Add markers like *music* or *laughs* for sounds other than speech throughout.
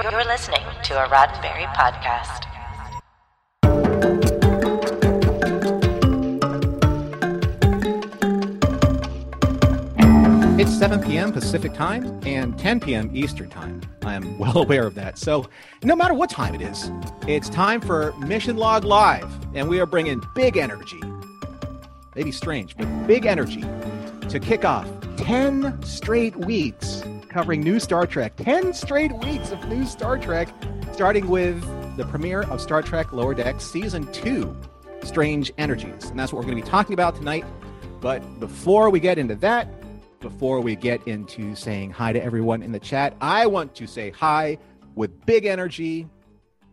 You're listening to a Roddenberry podcast. It's 7 p.m. Pacific time and 10 p.m. Eastern time. I am well *laughs* aware of that. So, no matter what time it is, it's time for Mission Log Live, and we are bringing big energy. Maybe strange, but big energy to kick off 10 straight weeks covering new Star Trek. 10 straight weeks of new Star Trek, starting with the premiere of Star Trek Lower Decks Season 2 Strange Energies. And that's what we're going to be talking about tonight. But before we get into that, before we get into saying hi to everyone in the chat, I want to say hi with big energy,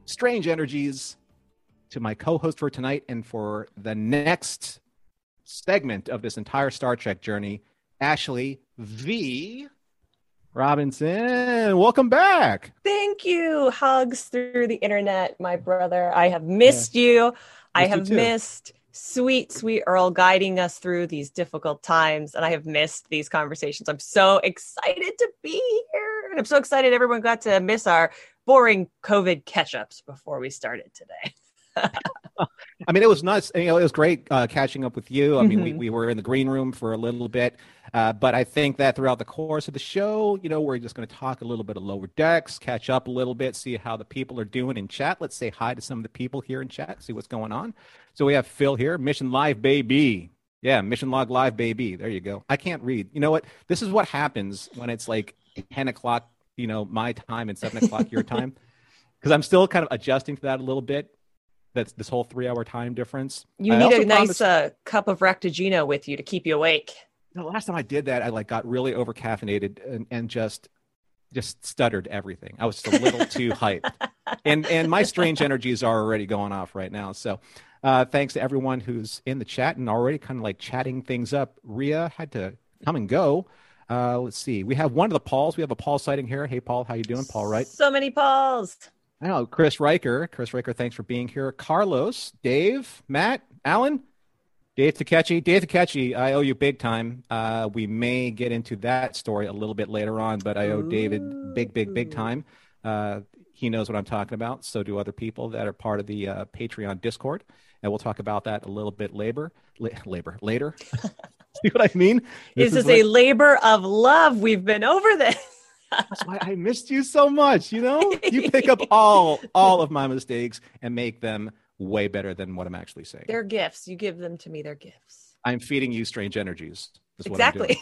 strange energies to my co host for tonight and for the next segment of this entire Star Trek journey, Ashley V. Robinson. Welcome back. Thank you. Hugs through the internet, my brother. I have missed yeah. you. Missed I have you missed sweet, sweet Earl guiding us through these difficult times. And I have missed these conversations. I'm so excited to be here. And I'm so excited everyone got to miss our boring COVID catch ups before we started today. *laughs* I mean, it was nuts. You know, it was great uh, catching up with you. I mean, mm-hmm. we, we were in the green room for a little bit, uh, but I think that throughout the course of the show, you know, we're just going to talk a little bit of lower decks, catch up a little bit, see how the people are doing in chat. Let's say hi to some of the people here in chat, see what's going on. So we have Phil here, Mission Live Baby. Yeah, Mission Log Live Baby. There you go. I can't read. You know what? This is what happens when it's like 10 o'clock, you know, my time and 7 o'clock your time. *laughs* Because I'm still kind of adjusting to that a little bit that's this whole three hour time difference. You I need a nice promised... uh, cup of Raktajino with you to keep you awake. The last time I did that, I like got really over caffeinated and, and just just stuttered everything. I was just a little *laughs* too hyped, and and my strange energies are already going off right now. So. Uh, thanks to everyone who's in the chat and already kind of like chatting things up. Ria had to come and go. Uh, let's see. We have one of the Pauls. We have a Paul sighting here. Hey, Paul, how you doing? Paul, right? So many Pauls. I know Chris Riker. Chris Riker, thanks for being here. Carlos, Dave, Matt, Alan, Dave Takechi. Dave Takechi, I owe you big time. Uh, we may get into that story a little bit later on, but I owe Ooh. David big, big, big time. Uh, he knows what I'm talking about. So do other people that are part of the uh, Patreon Discord, and we'll talk about that a little bit later. La- labor later. *laughs* See what I mean? This, this is, is what... a labor of love. We've been over this. That's why I missed you so much. You know, you pick up all all of my mistakes and make them way better than what I'm actually saying. They're gifts. You give them to me. They're gifts. I'm feeding you strange energies. Exactly.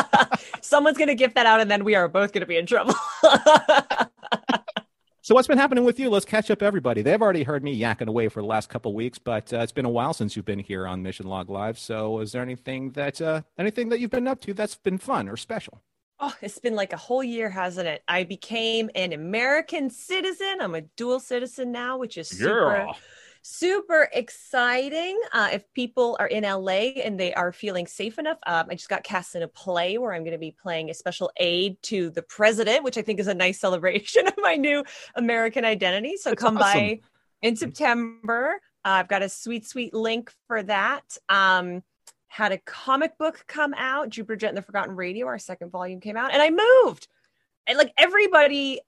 *laughs* Someone's going to gift that out, and then we are both going to be in trouble. *laughs* so, what's been happening with you? Let's catch up, everybody. They've already heard me yakking away for the last couple weeks, but uh, it's been a while since you've been here on Mission Log Live. So, is there anything that uh, anything that you've been up to that's been fun or special? Oh, it's been like a whole year, hasn't it? I became an American citizen. I'm a dual citizen now, which is super, yeah. super exciting. Uh, if people are in LA and they are feeling safe enough, um, I just got cast in a play where I'm going to be playing a special aide to the president, which I think is a nice celebration *laughs* of my new American identity. So That's come awesome. by in September. Uh, I've got a sweet, sweet link for that. Um, had a comic book come out, Jupiter Jet and the Forgotten Radio. Our second volume came out, and I moved. And like everybody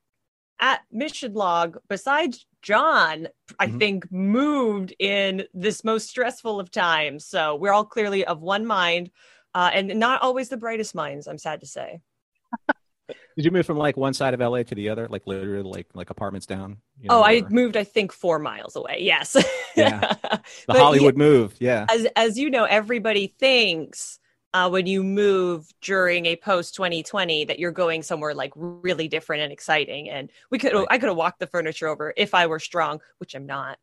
at Mission Log, besides John, I mm-hmm. think moved in this most stressful of times. So we're all clearly of one mind, uh, and not always the brightest minds. I'm sad to say. *laughs* Did you move from like one side of LA to the other, like literally like like apartments down? You know, oh, I moved, I think, four miles away. Yes. *laughs* yeah. *laughs* The Hollywood yeah, move. Yeah. As as you know, everybody thinks uh, when you move during a post 2020 that you're going somewhere like really different and exciting. And we could right. I could have walked the furniture over if I were strong, which I'm not.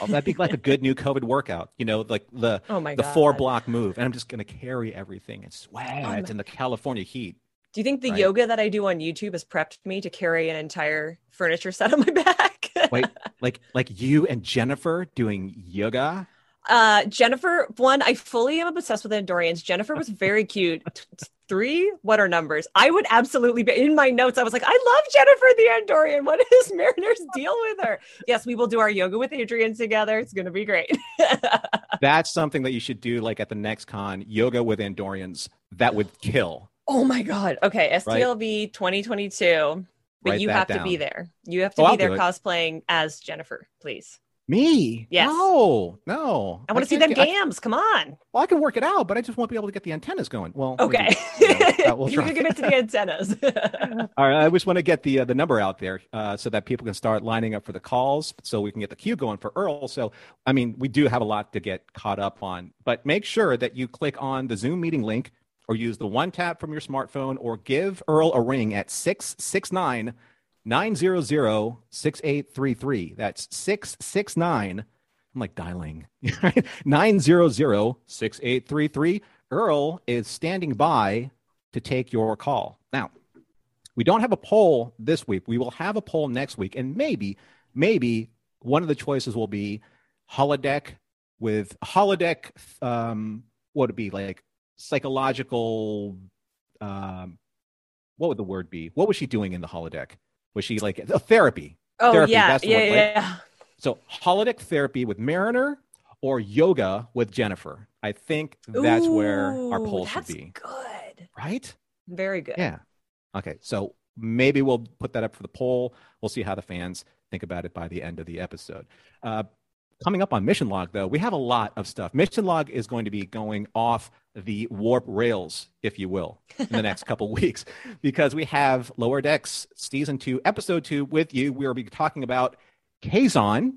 Oh, that'd be like a good new COVID workout, you know, like the oh my the God. four block move. And I'm just gonna carry everything and sweat oh in the California heat. Do you think the right. yoga that I do on YouTube has prepped me to carry an entire furniture set on my back? Wait, *laughs* like like you and Jennifer doing yoga? Uh, Jennifer, one, I fully am obsessed with Andorians. Jennifer was very cute. *laughs* Three, what are numbers? I would absolutely be in my notes. I was like, I love Jennifer the Andorian. What is Mariner's *laughs* deal with her? Yes, we will do our yoga with Adrian together. It's going to be great. That's something that you should do, like at the next con, yoga with Andorians. That would kill. Oh my God. Okay. STLV right? 2022. But Write you have to be there. You have to Oh, be I'll there cosplaying as Jennifer, please. Me? Yes. No, no. I want to see them can't I- gams. Come on. well, I can work it out, but I just won't be able to get the antennas going. Well, Okay. maybe, you know, uh, we'll *laughs* you can give it to the antennas. *laughs* All right, I just want to get the uh, the number out there uh, so that people can start lining up for the calls, so we can get the queue going for Earl. So, I mean, we do have a lot to get caught up on, but make sure that you click on the Zoom meeting link or use the one tap from your smartphone or give Earl a ring at 669 900 6833. That's 669. I'm like dialing *laughs* 900 6833. Earl is standing by to take your call. Now, we don't have a poll this week. We will have a poll next week, and maybe, maybe one of the choices will be holodeck with holodeck. Um, what would it be like? Psychological. Um, what would the word be? What was she doing in the holodeck? Was she like a therapy? oh Therapy, yeah, yeah, word, right? yeah. So holodeck therapy with Mariner or yoga with Jennifer. I think that's where our poll should that's be. Good. Right? Very good. Yeah. Okay. So maybe we'll put that up for the poll. We'll see how the fans think about it by the end of the episode. Uh, coming up on Mission Log, though, we have a lot of stuff. Mission Log is going to be going off the warp rails, if you will, in the next couple *laughs* weeks, because we have Lower Decks Season 2, Episode 2 with you. We will be talking about Kayshon,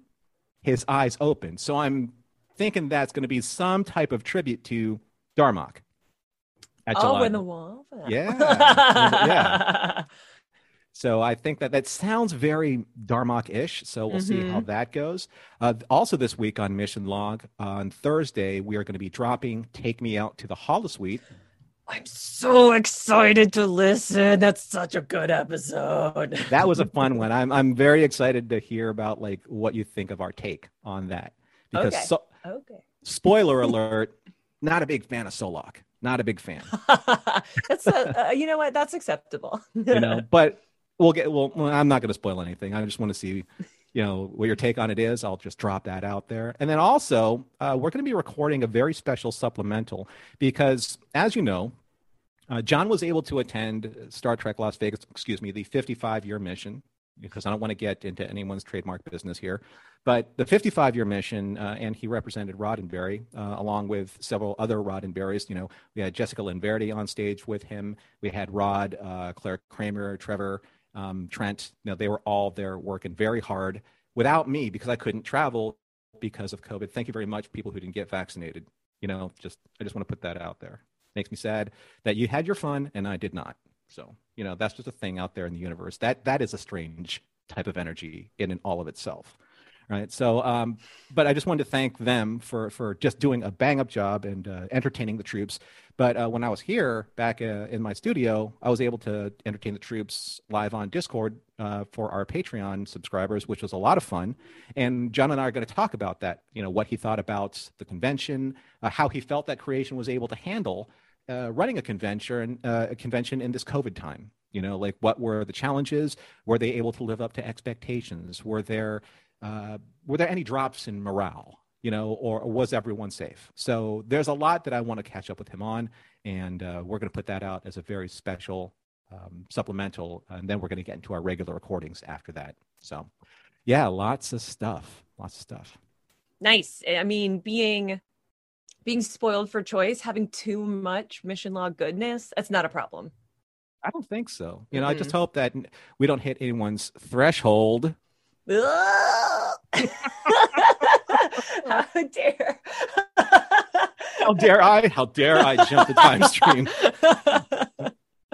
his eyes open. So I'm thinking that's going to be some type of tribute to Darmok. oh, July in the wall. Yeah. Yeah. *laughs* So I think that that sounds very Darmok-ish. So we'll see how that goes. Uh, also, this week on Mission Log on Thursday, we are going to be dropping "Take Me Out to the Holosuite." I'm so excited to listen. That's such a good episode. *laughs* That was a fun one. I'm I'm very excited to hear about like what you think of our take on that because Okay. so, okay. spoiler *laughs* alert, not a big fan of Solok. Not a big fan. *laughs* That's a, uh, you know what? That's acceptable. you know but we'll get well i'm not going to spoil anything. I just want to see you know what your take on it is. I'll just drop that out there. And then also uh, we're going to be recording a very special supplemental because as you know uh, john was able to attend star trek las vegas excuse me the 55 year mission because i don't want to get into anyone's trademark business here but the 55 year mission uh, and he represented roddenberry uh, along with several other roddenberrys. You know we had jessica linverdi on stage with him. We had rod uh, claire kramer trevor um, trent you know they were all there working very hard without me because i couldn't travel because of covid. Thank you very much people who didn't get vaccinated. You know just i just want to put that out there. Makes me sad that you had your fun and i did not. So you know that's just a thing out there in the universe. That that is a strange type of energy in and all of itself right? So um, but i just wanted to thank them for for just doing a bang up job and uh, entertaining the troops. But uh, when i was here back uh, in my studio i was able to entertain the troops live on discord uh, for our patreon subscribers which was a lot of fun. And john and i are going to talk about that you know what he thought about the convention uh, how he felt that creation was able to handle uh, running a convention a convention in this covid time. You know like what were the challenges? Were they able to live up to expectations? Were there uh, were there any drops in morale you know or, or was everyone safe so there's a lot that i want to catch up with him on and uh, we're going to put that out as a very special um, supplemental and then we're going to get into our regular recordings after that so yeah lots of stuff lots of stuff nice. I mean, being being spoiled for choice, having too much mission log goodness, that's not a problem. i don't think so you know i just hope that we don't hit anyone's threshold Ugh. *laughs* How dare. *laughs* how dare i how dare i jump the time stream *laughs*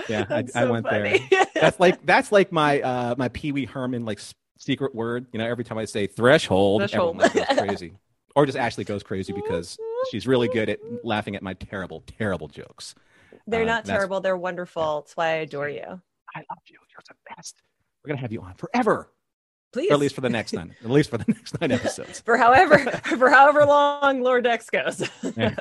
yeah I, That's I so went there that's like that's like my uh my Pee Wee Herman like secret word. You know, every time I say threshold, Threshold. everyone like, goes crazy, or just Ashley goes crazy because she's really good at laughing at my terrible, terrible jokes. They're Uh, not terrible. They're wonderful. That's why I adore you. I love you. You're the best. We're gonna have you on forever, Please. or at least for the next nine, at least for the *laughs* next nine *laughs* episodes. for however *laughs* for however long Lower Decks goes. Yeah.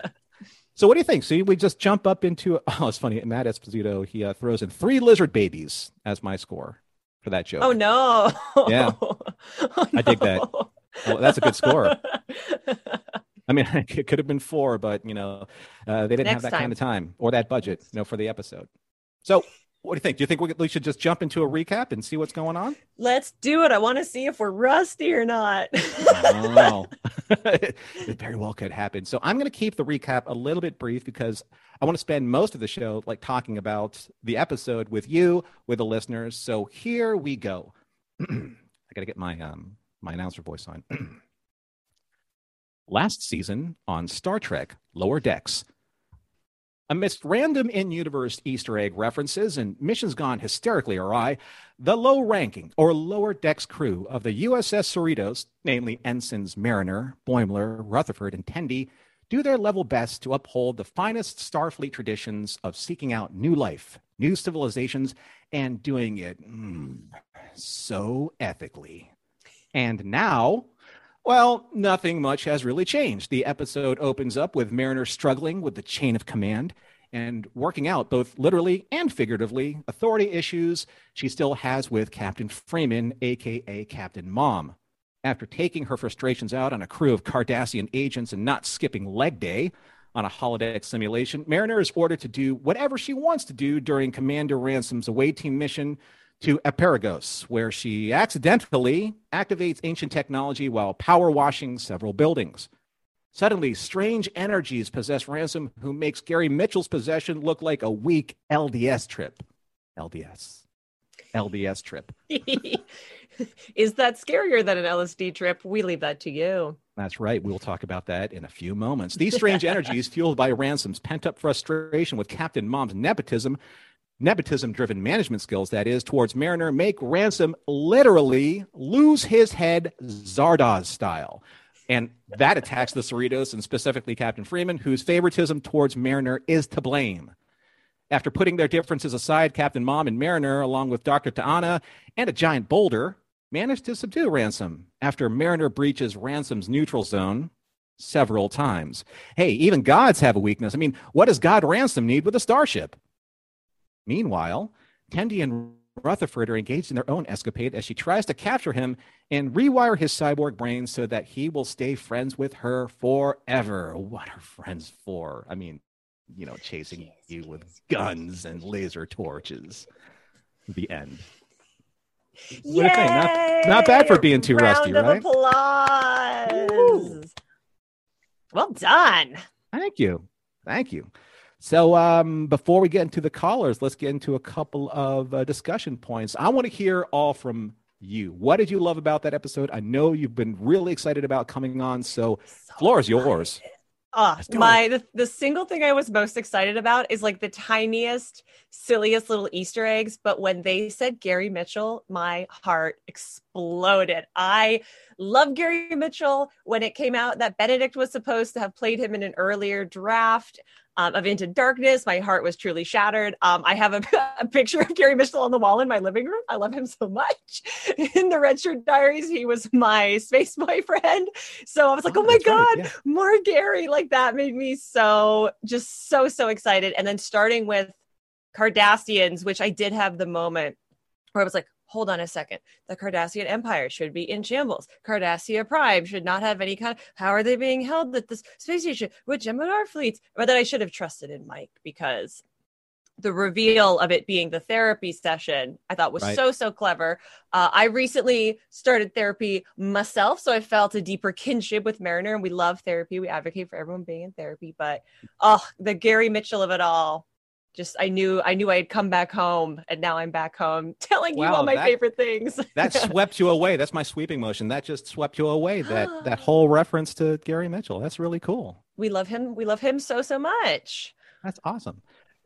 So, what do you think? See, we just jump up into. Oh, it's funny. Matt Esposito he uh, throws in three lizard babies as my score for that joke. oh no. Yeah. Oh, I dig that. Well, that's a good score. I mean, it could have been four, but you know, uh, they didn't Next have that kind of time or that budget, you know, for the episode. So What do you think? Do you think we should just jump into a recap and see what's going on? Let's do it. I want to see if we're rusty or not. oh, *laughs* *laughs* it very well could happen. So I'm going to keep the recap a little bit brief because I want to spend most of the show like talking about the episode with you, with the listeners. So here we go. *clears throat* I got to get my um my announcer voice on. *clears throat* Last season on Star Trek Lower Decks, Amidst random in universe Easter egg references and missions gone hysterically awry, the low ranking or lower decks crew of the USS Cerritos, namely Ensigns Mariner, Boimler, Rutherford, and Tendi, do their level best to uphold the finest Starfleet traditions of seeking out new life, new civilizations, and doing it mm, so ethically. And now, well, nothing much has really changed. The episode opens up with Mariner struggling with the chain of command and working out, both literally and figuratively, authority issues she still has with Captain Freeman, aka Captain Mom. After taking her frustrations out on a crew of Cardassian agents and not skipping leg day on a holodeck simulation, Mariner is ordered to do whatever she wants to do during Commander Ransom's away team mission to Aperigos, where she accidentally activates ancient technology while power washing several buildings. Suddenly, strange energies possess Ransom, who makes Gary Mitchell's possession look like a weak LDS trip. LDS. LDS trip. *laughs* Is that scarier than an LSD trip? We leave that to you. That's right. We'll talk about that in a few moments. These strange *laughs* energies, fueled by Ransom's pent up frustration with Captain Mom's nepotism, nepotism driven management skills, that is, towards Mariner, make Ransom literally lose his head Zardoz style. And that attacks the Cerritos and specifically Captain Freeman, whose favoritism towards Mariner is to blame. After putting their differences aside, Captain Mom and Mariner, along with Dr. T'Ana and a giant boulder, manage to subdue Ransom after Mariner breaches Ransom's neutral zone several times. Hey, even gods have a weakness. I mean, what does God Ransom need with a starship? Meanwhile, Tendi and Rutherford are engaged in their own escapade as she tries to capture him and rewire his cyborg brain so that he will stay friends with her forever. What are friends for? I mean, you know, chasing you with guns and laser torches. The end. Yay! Not, not, bad for being too Round rusty, right? Applause. Well done. Thank you. Thank you. So um, before we get into the callers, let's get into a couple of uh, discussion points. I want to hear all from you. What did you love about that episode? I know you've been really excited about coming on, so, so floor is yours. Oh, my the, the single thing I was most excited about is like the tiniest, silliest little Easter eggs. But when they said Gary Mitchell, my heart exploded. I love Gary Mitchell. When it came out that Benedict was supposed to have played him in an earlier draft, um, of Into Darkness. My heart was truly shattered. Um, I have a, *laughs* a, picture of Gary Mitchell on the wall in my living room. I love him so much. *laughs* In the Red Shirt Diaries, he was my space *laughs* boyfriend. So I was like, oh, oh my God, right, yeah. more Gary. Like that made me so, just so, so excited. And then starting with Cardassians, which I did have the moment where I was like, hold on a second. The Cardassian Empire should be in shambles. Cardassia Prime should not have any kind of, how are they being held at this space station with Jem'Hadar fleets? But that I should have trusted in Mike because the reveal of it being the therapy session i thought was right. so so clever uh, i recently started therapy myself so i felt a deeper kinship with mariner and we love therapy we advocate for everyone being in therapy but oh the gary mitchell of it all just I knew I knew I had come back home and now I'm back home *laughs* telling wow, you all my that, favorite things. *laughs* that swept you away. That's my sweeping motion. That just swept you away. That *gasps* that whole reference to Gary Mitchell. That's really cool. We love him. We love him so so much. That's awesome.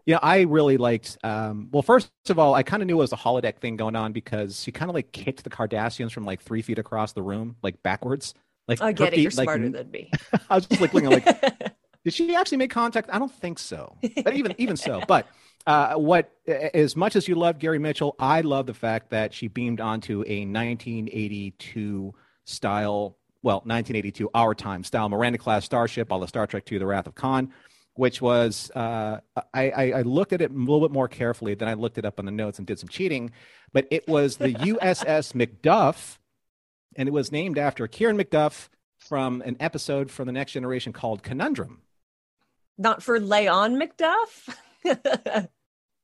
Yeah, I really liked. Um, well, first of all, I kind of knew it was a holodeck thing going on because she kind of like kicked the Cardassians from like three feet across the room, like backwards. Like I get it. You're smarter like, than me. *laughs* I was just like looking like Did she actually make contact? I don't think so. But even even so, *laughs* but uh, what as much as you love Gary Mitchell, I love the fact that she beamed onto a 1982 style, well, 1982 our time style Miranda class starship, all the Star Trek II: The Wrath of Khan, which was uh, I, I, I looked at it a little bit more carefully. Then I looked it up on the notes and did some cheating, but it was the USS *laughs* McDuff, and it was named after Kieran McDuff from an episode from the Next Generation called Conundrum not for Leon Macduff.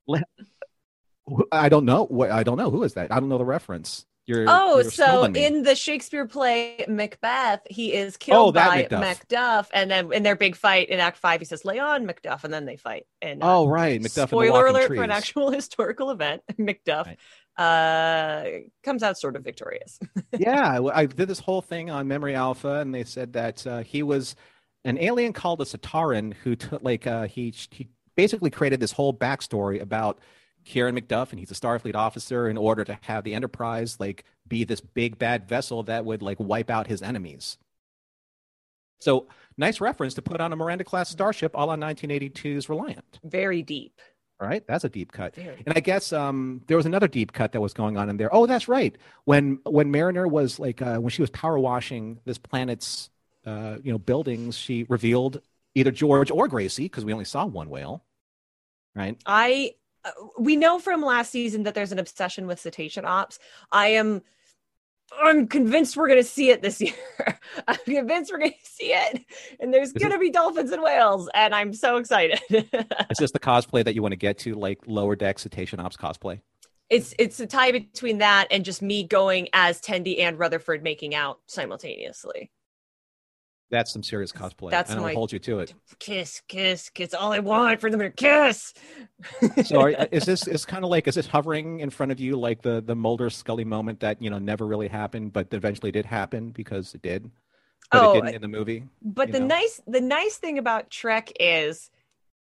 Le- *laughs* I don't know. What I don't know. Who is that? I don't know the reference. You're, oh, you're so in the Shakespeare play Macbeth, he is killed Oh, by Macduff. Macduff. and then in their big fight in Act Five, he says, "Lay on, Macduff," and then they fight. And oh right, Macduff spoiler alert Trees. for an actual *laughs* historical event, Macduff Right. uh, comes out sort of victorious. *laughs* yeah, I I did this whole thing on Memory Alpha, and they said that uh, he was an alien called a Sataran who took like uh, he he basically created this whole backstory about Kieran McDuff, and he's a Starfleet officer in order to have the Enterprise like be this big bad vessel that would like wipe out his enemies. So nice reference to put on a Miranda class starship, all on 1982's Reliant. Very deep. All right, that's a deep cut. Very. And I guess um, there was another deep cut that was going on in there. Oh, that's right. When when Mariner was like uh, when she was power washing this planet's uh, you know buildings, she revealed either George or Gracie because we only saw one whale, right? I uh, we know from last season that there's an obsession with cetacean ops. I am I'm convinced we're going to see it this year. *laughs* I'm convinced we're going to see it and there's going to be dolphins and whales and I'm so excited. *laughs* Is this the cosplay that you want to get to, like lower deck cetacean ops cosplay? it's it's a tie between that and just me going as Tendi and Rutherford making out simultaneously. That's some serious cosplay. That's and I'll hold you to it. Kiss, kiss, kiss. All I want for them to kiss. So are, is this *laughs* is kind of like is this hovering in front of you like the the Mulder Scully moment that you know never really happened but eventually did happen because it did, but Oh, it didn't in the movie. But the know? nice the nice thing about Trek is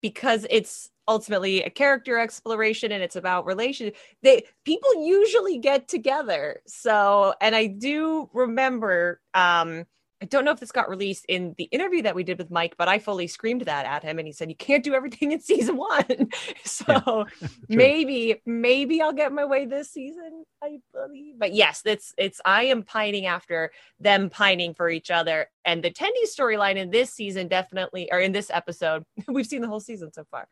because it's ultimately a character exploration and it's about relation they people usually get together so and i do remember um i don't know if this got released in the interview that we did with mike but i fully screamed that at him and he said you can't do everything in *laughs* season one. *laughs* So *laughs* maybe maybe i'll get my way this season i believe. But yes it's it's i am pining after them pining for each other and the tendi storyline in this season definitely or in this episode we've seen the whole season so far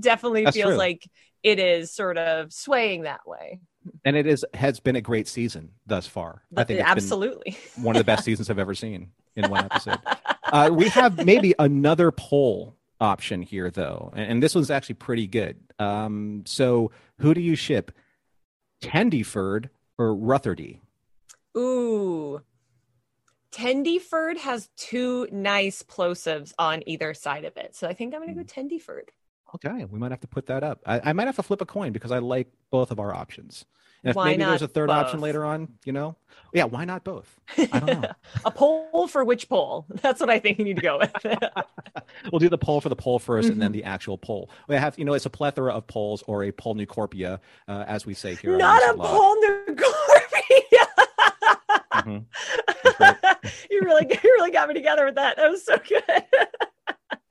definitely That's feels true. like it is sort of swaying that way and it is has been a great season thus far. I think it's absolutely *laughs* one of the best seasons I've ever seen in one episode. Uh, we have maybe another poll option here though, and, and this one's actually pretty good. Um, so who do you ship, Tendyford or Rutherdy? ooh tendyford has two nice plosives on either side of it so i think i'm going to go tendyford Okay, we might have to put that up. I, I might have to flip a coin because I like both of our options. And if Why maybe there's a third option later on, you know, yeah, why not both? I don't know. *laughs* a poll for which poll that's what i think you need to go with *laughs* we'll do the poll for the poll 1st and then Mm-hmm. the actual poll. We have, you know, it's a plethora of polls or a poll nucorpia, uh, as we say here. not a poll Mhm. Right. *laughs* you really you really got me together with that that was so good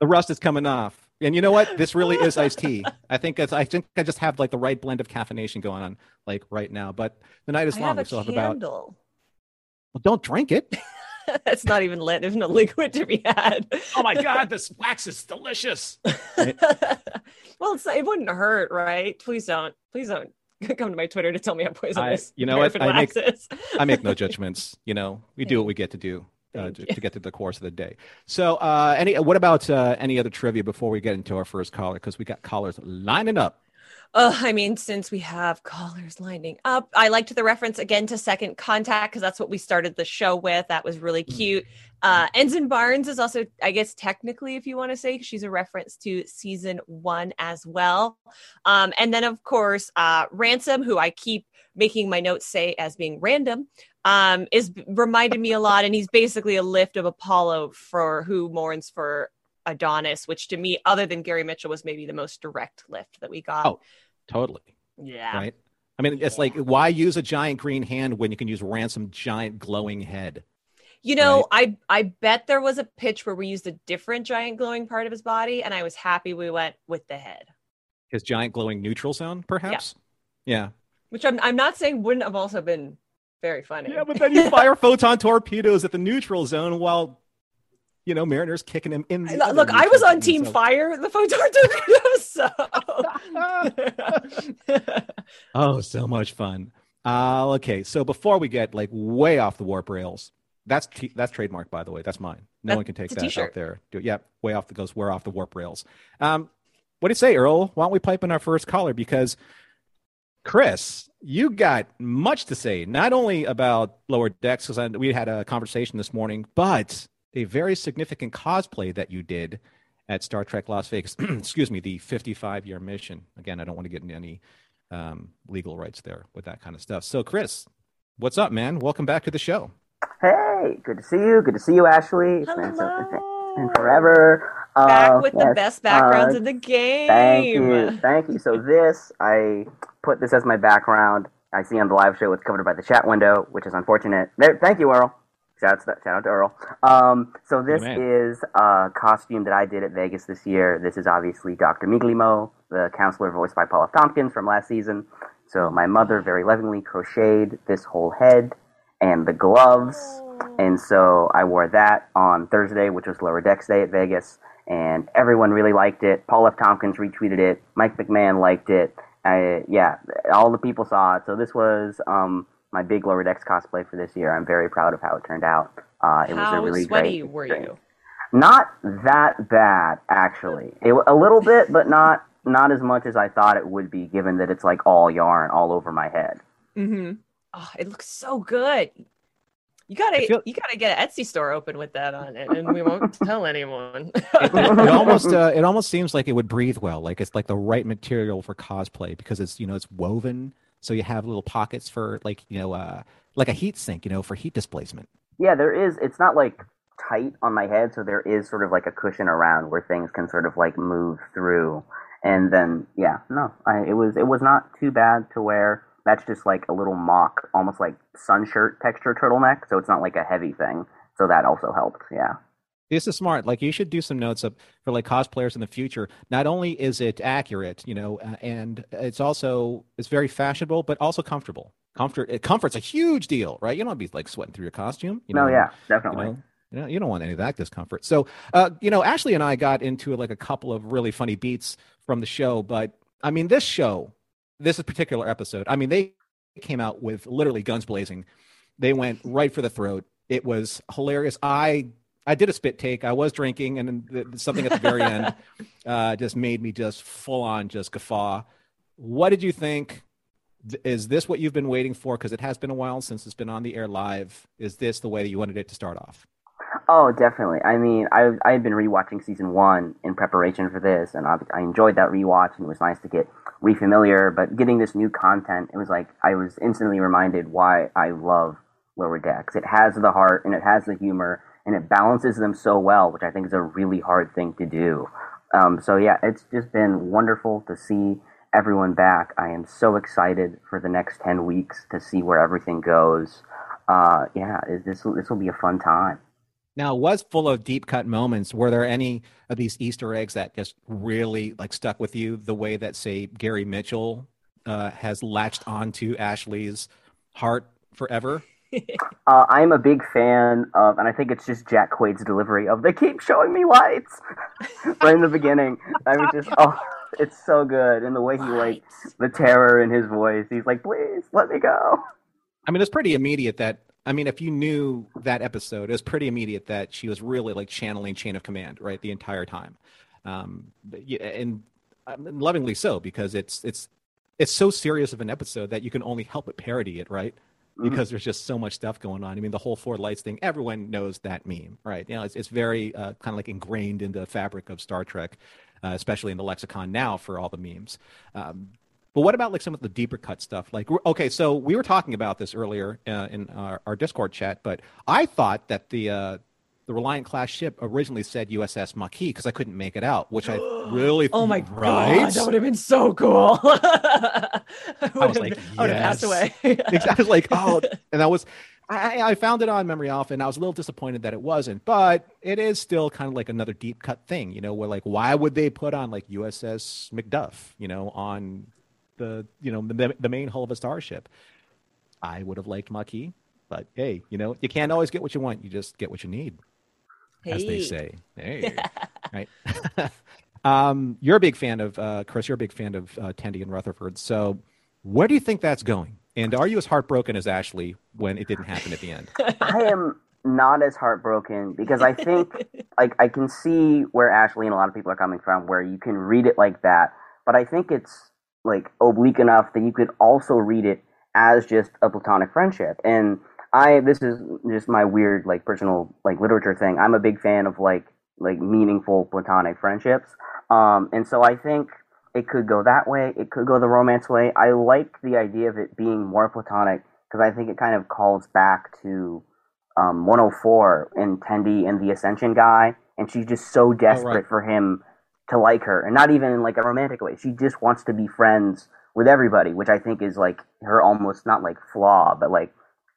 The rust is coming off, and you know what? This really is iced tea. *laughs* I think it's. I think I just have like the right blend of caffeination going on, like right now. But the night is I long. have We a still have about. Well, don't drink it. *laughs* That's not even lit. There's no liquid to be had. Oh my god, this wax is delicious. *laughs* well, it's, it wouldn't hurt, right? Please don't. Please don't come to my Twitter to tell me how poisonous. you know what? I make- I make no judgments. You know, we do what we get to do. Uh, to, to get through the course of the day. So, uh, any what about uh, any other trivia before we get into our first caller? Because we got callers lining up. Uh, I mean, since we have callers lining up, I liked the reference again to Second Contact because that's what we started the show with. That was really cute. Uh, Ensign Barnes is also, I guess, technically, if you want to say, she's a reference to season one as well. Um, and then, of course, uh, Ransom, who I keep making my notes say as being random, um, is reminded me a lot, and he's basically a lift of Apollo for who mourns for Adonis, which to me, other than Gary Mitchell, was maybe the most direct lift that we got. Oh, Totally. Yeah. Right. I mean, it's like why use a giant green hand when you can use ransom giant glowing head? You know, I I bet there was a pitch where we used a different giant glowing part of his body, and I was happy we went with the head. His giant glowing neutral zone, perhaps. Yeah. Which I'm I'm not saying wouldn't have also been very funny. Yeah, but then you fire *laughs* photon torpedoes at the neutral zone while, you know, Mariner's kicking him in. The Look, I was on Team so- Fire, the photon torpedo. So *laughs* Oh, so much fun. Uh, okay, so before we get like way off the warp rails, that's t- that's trademark, by the way. That's mine. No one can take that out t-shirt. there. Do it. Yeah, way off the goes. We're off the warp rails. Um, what do you say, Earl? Why don't we pipe in our first caller because Chris, you got much to say, not only about lower decks, because we had a conversation this morning, but a very significant cosplay that you did at Star Trek Las Vegas. *clears throat* Excuse me, the 55 year mission. Again, I don't want to get into any um, legal rights there with that kind of stuff. So, Chris, what's up, man? Welcome back to the show. Hey, good to see you. Good to see you, Ashley. It's been, Hello. it's been forever. Back Uh, with the best backgrounds uh, in the game. Thank you, thank you. So this, I put this as my background. I see on the live show it's covered by the chat window, which is unfortunate. There, thank you, Earl. Shout out to, shout out to Earl. Um, so this Amen. is a costume that I did at Vegas this year. This is obviously Dr. Migleemo, the counselor voiced by Paula F. Tompkins from last season. So my mother very lovingly crocheted this whole head and the gloves. And so I wore that on Thursday, which was Lower Decks Day at Vegas, and everyone really liked it. Paul F. Tompkins retweeted it. Mike McMahan liked it. I, yeah, all the people saw it. So this was um, my big Lower Decks cosplay for this year. I'm very proud of how it turned out. Uh, it was a really sweaty great. were great- you? Not that bad, actually. It, a little bit, but not not as much as I thought it would be, given that it's like all yarn all over my head. Mm-hmm. Oh, it looks so good. You gotta, feel- you gotta get an Etsy store open with that on it, and we won't *laughs* tell anyone. It, it almost *laughs* uh, it almost seems like it would breathe well, like it's like the right material for cosplay because it's you know it's woven, so you have little pockets for like you know uh, like a heat sink, you know, for heat displacement. Yeah, there is. It's not like tight on my head, so there is sort of like a cushion around where things can sort of like move through. And then, yeah, no, I, it was it was not too bad to wear. That's just like a little mock, almost like sun shirt texture turtleneck, so it's not like a heavy thing. So that also helped. Yeah. This is smart. Like you should do some notes up for like cosplayers in the future. Not only is it accurate, you know, uh, and it's also it's very fashionable, but also comfortable. Comfort, comfort's a huge deal, right? You don't want to be like sweating through your costume. You no, know, yeah, you definitely. know, you know, you don't want any of that discomfort. So, uh, you know, Ashley and I got into like a couple of really funny beats from the show, but I mean, this show, this particular episode, I mean, they came out with literally guns blazing. They went right for the throat. It was hilarious. I I did a spit take. I was drinking, and then the, something at the very end *laughs* uh, just made me just full on just guffaw. What did you think? Is this what you've been waiting for? Because it has been a while since it's been on the air live. Is this the way that you wanted it to start off? Oh, definitely. I mean, I I had been rewatching season one in preparation for this, and I, I enjoyed that rewatch, and it was nice to get refamiliar. But getting this new content, it was like I was instantly reminded why I love Lower Decks. It has the heart, and it has the humor, and it balances them so well, which I think is a really hard thing to do. Um, so yeah, it's just been wonderful to see everyone back. I am so excited for the next ten weeks to see where everything goes. Uh, yeah, this this will be a fun time. Now, it was full of deep cut moments. Were there any of these Easter eggs that just really like stuck with you the way that, say, Gary Mitchell uh, has latched onto Ashley's heart forever? *laughs* Uh, I'm a big fan of, and I think it's just Jack Quaid's delivery of "They keep showing me lights" *laughs* right in the beginning. I mean, just *laughs* oh, it's so good, and the way he like the terror in his voice. He's like, "Please let me go." I mean, it's pretty immediate that, I mean, if you knew that episode, it was pretty immediate that she was really like channeling Chain of Command, right, the entire time. Um, but and um, lovingly so, because it's, it's, it's so serious of an episode that you can only help but parody it, right? Mhm. because there's just so much stuff going on. I mean, the whole four lights thing, everyone knows that meme, right? You know, it's, it's very uh, kind of like ingrained in the fabric of Star Trek, uh, especially in the lexicon now for all the memes. Um, but what about like some of the deeper cut stuff? Like, okay, so we were talking about this earlier uh, in our, our Discord chat, but I thought that the uh, the Reliant class ship originally said USS Maquis because I couldn't make it out, which I *gasps* really Oh my right? god, that would have been so cool. *laughs* I, was would've- like, I would have passed away. *laughs* Exactly. I was like, *laughs* oh, and I was, I, I found it on Memory Alpha, and I was a little disappointed that it wasn't, but it is still kind of like another deep cut thing, you know, where like, why would they put on like USS McDuff, you know, on the, you know, the, the main hull of a starship? I would have liked Maquis, but hey, you know, you can't always get what you want; you just get what you need, as they say. Hey, *laughs* right. *laughs* um, you're a big fan of uh, Chris. You're a big fan of uh, Tendi and Rutherford. So, where do you think that's going? And are you as heartbroken as Ashley when it didn't happen at the end? I am not as heartbroken because I think *laughs* like I can see where Ashley and a lot of people are coming from, where you can read it like that, but I think it's like oblique enough that you could also read it as just a platonic friendship. And I this is just my weird like personal like literature thing. I'm a big fan of like like meaningful platonic friendships. Um, and so I think it could go that way. It could go the romance way. I like the idea of it being more platonic because I think it kind of calls back to um, 104 and Tendi and the Ascension guy, and she's just so desperate oh, right. for him to like her, and not even in like a romantic way. She just wants to be friends with everybody, which I think is like her almost not like flaw, but like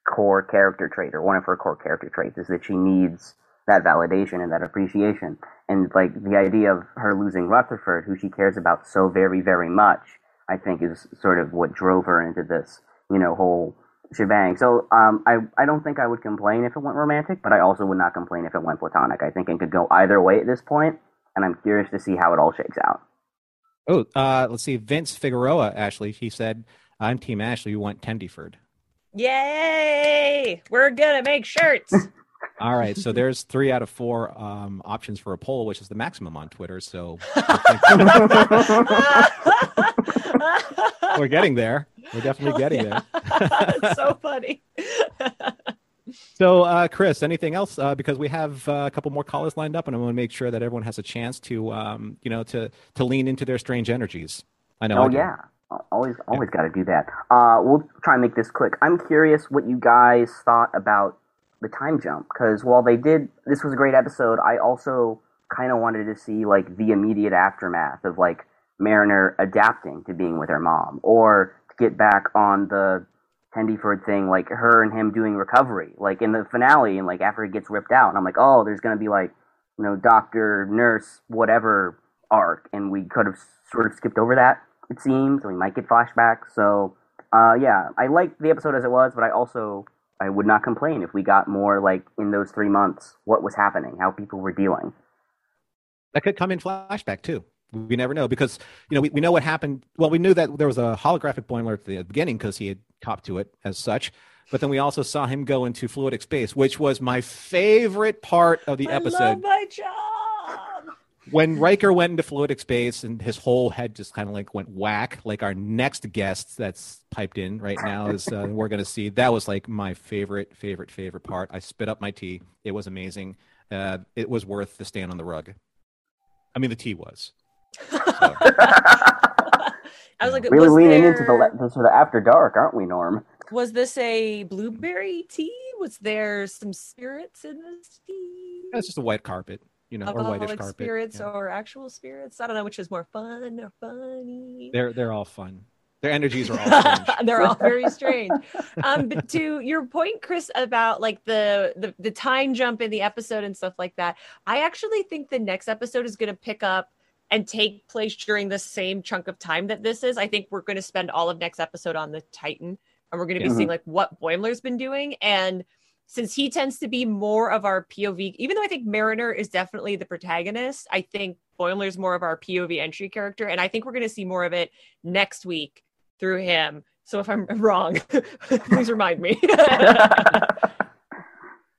core character trait, or one of her core character traits is that she needs that validation and that appreciation. And like the idea of her losing Rutherford, who she cares about so very, very much, I think is sort of what drove her into this, you know, whole shebang. So um, I I don't think I would complain if it went romantic, but I also would not complain if it went platonic. I think it could go either way at this point, and I'm curious to see how it all shakes out. Oh, uh, let's see. Vince Figueroa, Ashley, he said, "I'm Team Ashley. You want Tendyford." Yay! We're gonna make shirts. *laughs* All right, so there's three out of four um, options for a poll, which is the maximum on Twitter. So we're *laughs* getting there. We're definitely Hell getting yeah. there. *laughs* so funny. so, uh, Chris, anything else? Uh, because we have uh, a couple more callers lined up, and I want to make sure that everyone has a chance to, um, you know, to to lean into their strange energies. I know. Oh I yeah, always always got to do that. Uh, we'll try and make this quick. I'm curious what you guys thought about the time jump because while they did this was a great episode i also kind of wanted to see like the immediate aftermath of like mariner adapting to being with her mom or to get back on the Tendyford thing like her and him doing recovery like in the finale and like after he gets ripped out and i'm like oh there's gonna be like you know doctor nurse whatever arc and we could have sort of skipped over that it seems and we might get flashbacks so uh, yeah i liked the episode as it was but i also I would not complain if we got more like in those three months what was happening, how people were dealing. That could come in flashback too. We never know because you know we, we know what happened. Well, we knew that there was a holographic Boimler at the beginning because he had copped to it as such. But then we also saw him go into fluidic space, which was my favorite part of the I episode. Love my job when Riker went into fluidic space and his whole head just kind of like went whack, like our next guest that's piped in right now is uh, *laughs* we're going to see. That was like my favorite, favorite, favorite part. I spit up my tea. It was amazing. Uh, it was worth the stand on the rug. I mean, the tea was. So. *laughs* I was like, really was leaning there... into the, the sort of after dark, aren't we, Norm? Was this a blueberry tea? Was there some spirits in this tea? It's just a white carpet you know, or whitish carpet. spirits yeah. or actual spirits. I don't know which is more fun or funny. They're they're all fun. Their energies are all *laughs* strange. they're all *laughs* very strange. Um, but to your point, Chris, about like the, the the time jump in the episode and stuff like that, I actually think the next episode is going to pick up and take place during the same chunk of time that this is. I think we're going to spend all of next episode on the Titan, and we're going to be mm-hmm. seeing like what Boimler's been doing and since he tends to be more of our POV, even though I think Mariner is definitely the protagonist, I think Boimler's more of our POV entry character. And I think we're going to see more of it next week through him. So if I'm *laughs* wrong, *laughs* please remind me. *laughs*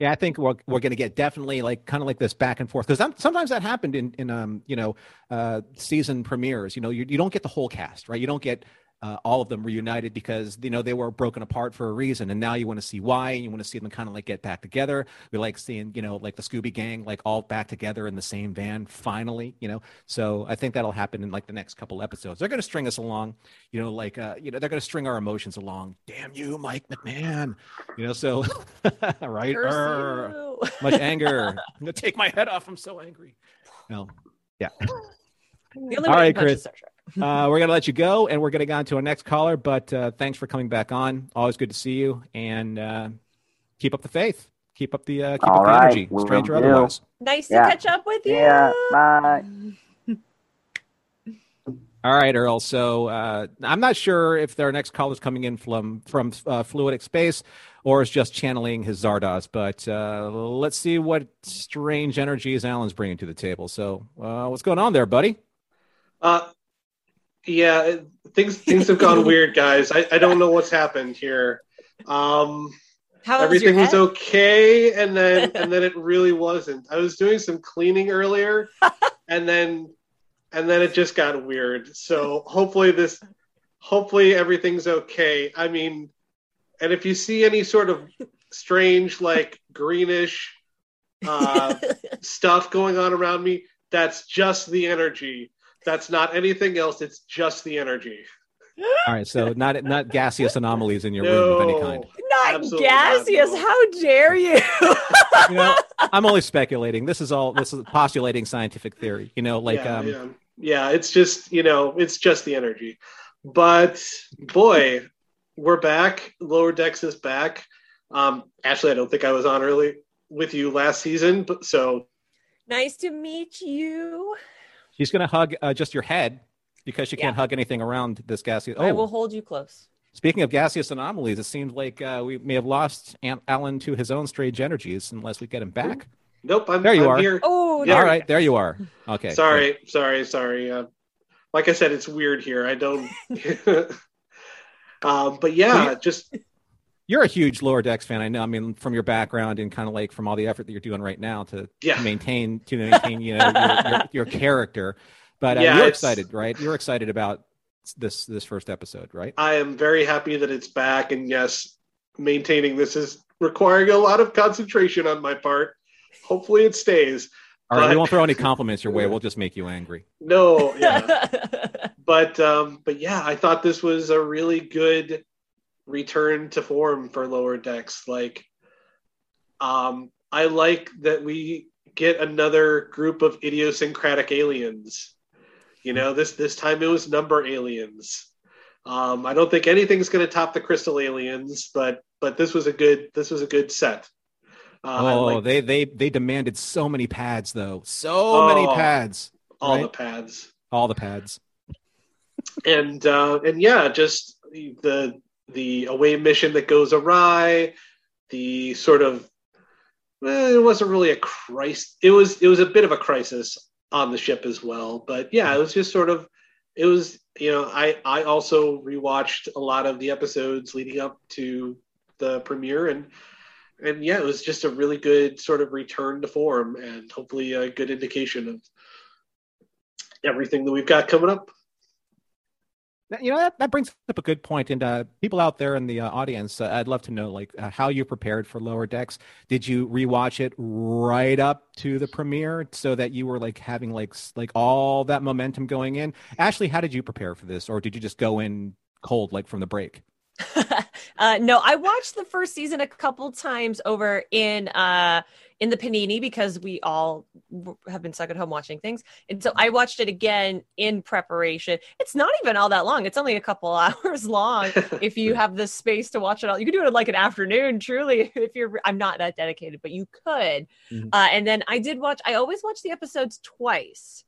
Yeah, I think we're we're going to get definitely like kind of like this back and forth because sometimes that happened in in um you know uh season premieres. You know, you you don't get the whole cast, right? You don't get uh, all of them reunited because you know they were broken apart for a reason. And now you want to see why and you want to see them kind of like get back together. We like seeing you know like the scooby gang like all back together in the same van finally you know? So i think that'll happen in like the next couple episodes. They're going to string us along you know like uh you know they're going to string our emotions along. Damn you mike mcmahan you know so *laughs* right? Much anger. *laughs* I'm going to take my head off. I'm so angry. No. Yeah. All right chris *laughs* uh, we're going to let you go and we're going to go on to our next caller. But uh, thanks for coming back on. Always good to see you. And uh, keep up the faith. Keep up the, uh, keep up the energy, stranger otherwise. Nice yeah. to catch up with you. Yeah, bye. *laughs* All right, Earl. So uh, I'm not sure if our next call is coming in from from uh, fluidic space or is just channeling his Zardoz. But uh, let's see what strange energies Alan's bringing to the table. So uh, what's going on there, buddy? Uh, yeah, things things have gone *laughs* weird, guys. I, I don't know what's happened here. Um, everything was, was okay, and then *laughs* and then it really wasn't. I was doing some cleaning earlier, *laughs* and then and then it just got weird. So hopefully this hopefully everything's okay. I mean, and if you see any sort of strange, like greenish uh, stuff going on around me, that's just the energy. That's not anything else. It's just the energy. All right, so not not gaseous anomalies in your room of any kind. Not gaseous. not, no. How dare you? You know, I'm only speculating. This is all this is postulating scientific theory. You know, like yeah, um, yeah. yeah, it's just you know, it's just the energy. But boy, we're back. Lower Decks is back. Um, Ashley, I don't think I was on early with you last season, but so nice to meet you. She's gonna hug uh, just your head because she Yeah. can't hug anything around this gaseous. Oh, I will hold you close. speaking of gaseous anomalies, it seems like uh, we may have lost Aunt Alan to his own strange energies unless we get him back. nope, I'm, There you I'm are. here. Oh, Yeah. All there- you are. Okay. sorry, sorry, sorry. Uh, like I said, it's weird here. I don't. um, *laughs* *laughs* but yeah, just You're a huge Lower Decks fan, I know. I mean, from your background and kind of like from all the effort that you're doing right now to, Yeah. maintain to maintain you know your, your, your character. But uh, Yeah, you're it's- excited, right? You're excited about this this first episode, right? I am very happy that it's back. And yes, maintaining this is requiring a lot of concentration on my part. Hopefully, it stays. All right, we won't throw any compliments your way. *laughs* We'll just make you angry. No, yeah. *laughs* but um, but yeah, I thought this was a really good return to form for lower decks. Like, um, I like that we get another group of idiosyncratic aliens. You know, this this time it was number aliens. Um, I don't think anything's going to top the crystal aliens, but but this was a good this was a good set. Uh, oh, like they they they demanded so many pads, though. So many Oh, pads. all the pads. All the pads. and uh, and yeah, just the the away mission that goes awry, the sort of eh, it wasn't really a crisis. It was it was a bit of a crisis on the ship as well. But yeah, it was just sort of it was you know I I also rewatched a lot of the episodes leading up to the premiere and. And yeah, it was just a really good sort of return to form, and hopefully a good indication of everything that we've got coming up. You know that, that brings up a good point, and uh, people out there in the uh, audience, uh, I'd love to know like uh, how you prepared for Lower Decks. Did you rewatch it right up to the premiere so that you were like having like like all that momentum going in? Ashley, how did you prepare for this, or did you just go in cold like from the break? *laughs* uh, no, I watched the first season a couple times over in uh in the panini because we all have been stuck at home watching things, and so I watched it again in preparation. It's not even all that long; it's only a couple *laughs* hours long. if you have the space to watch it all, you can do it in like an afternoon. Truly, *laughs* if you're, I'm not that dedicated, but you could. Mhm. Uh, and then I did watch. I always watch the episodes twice.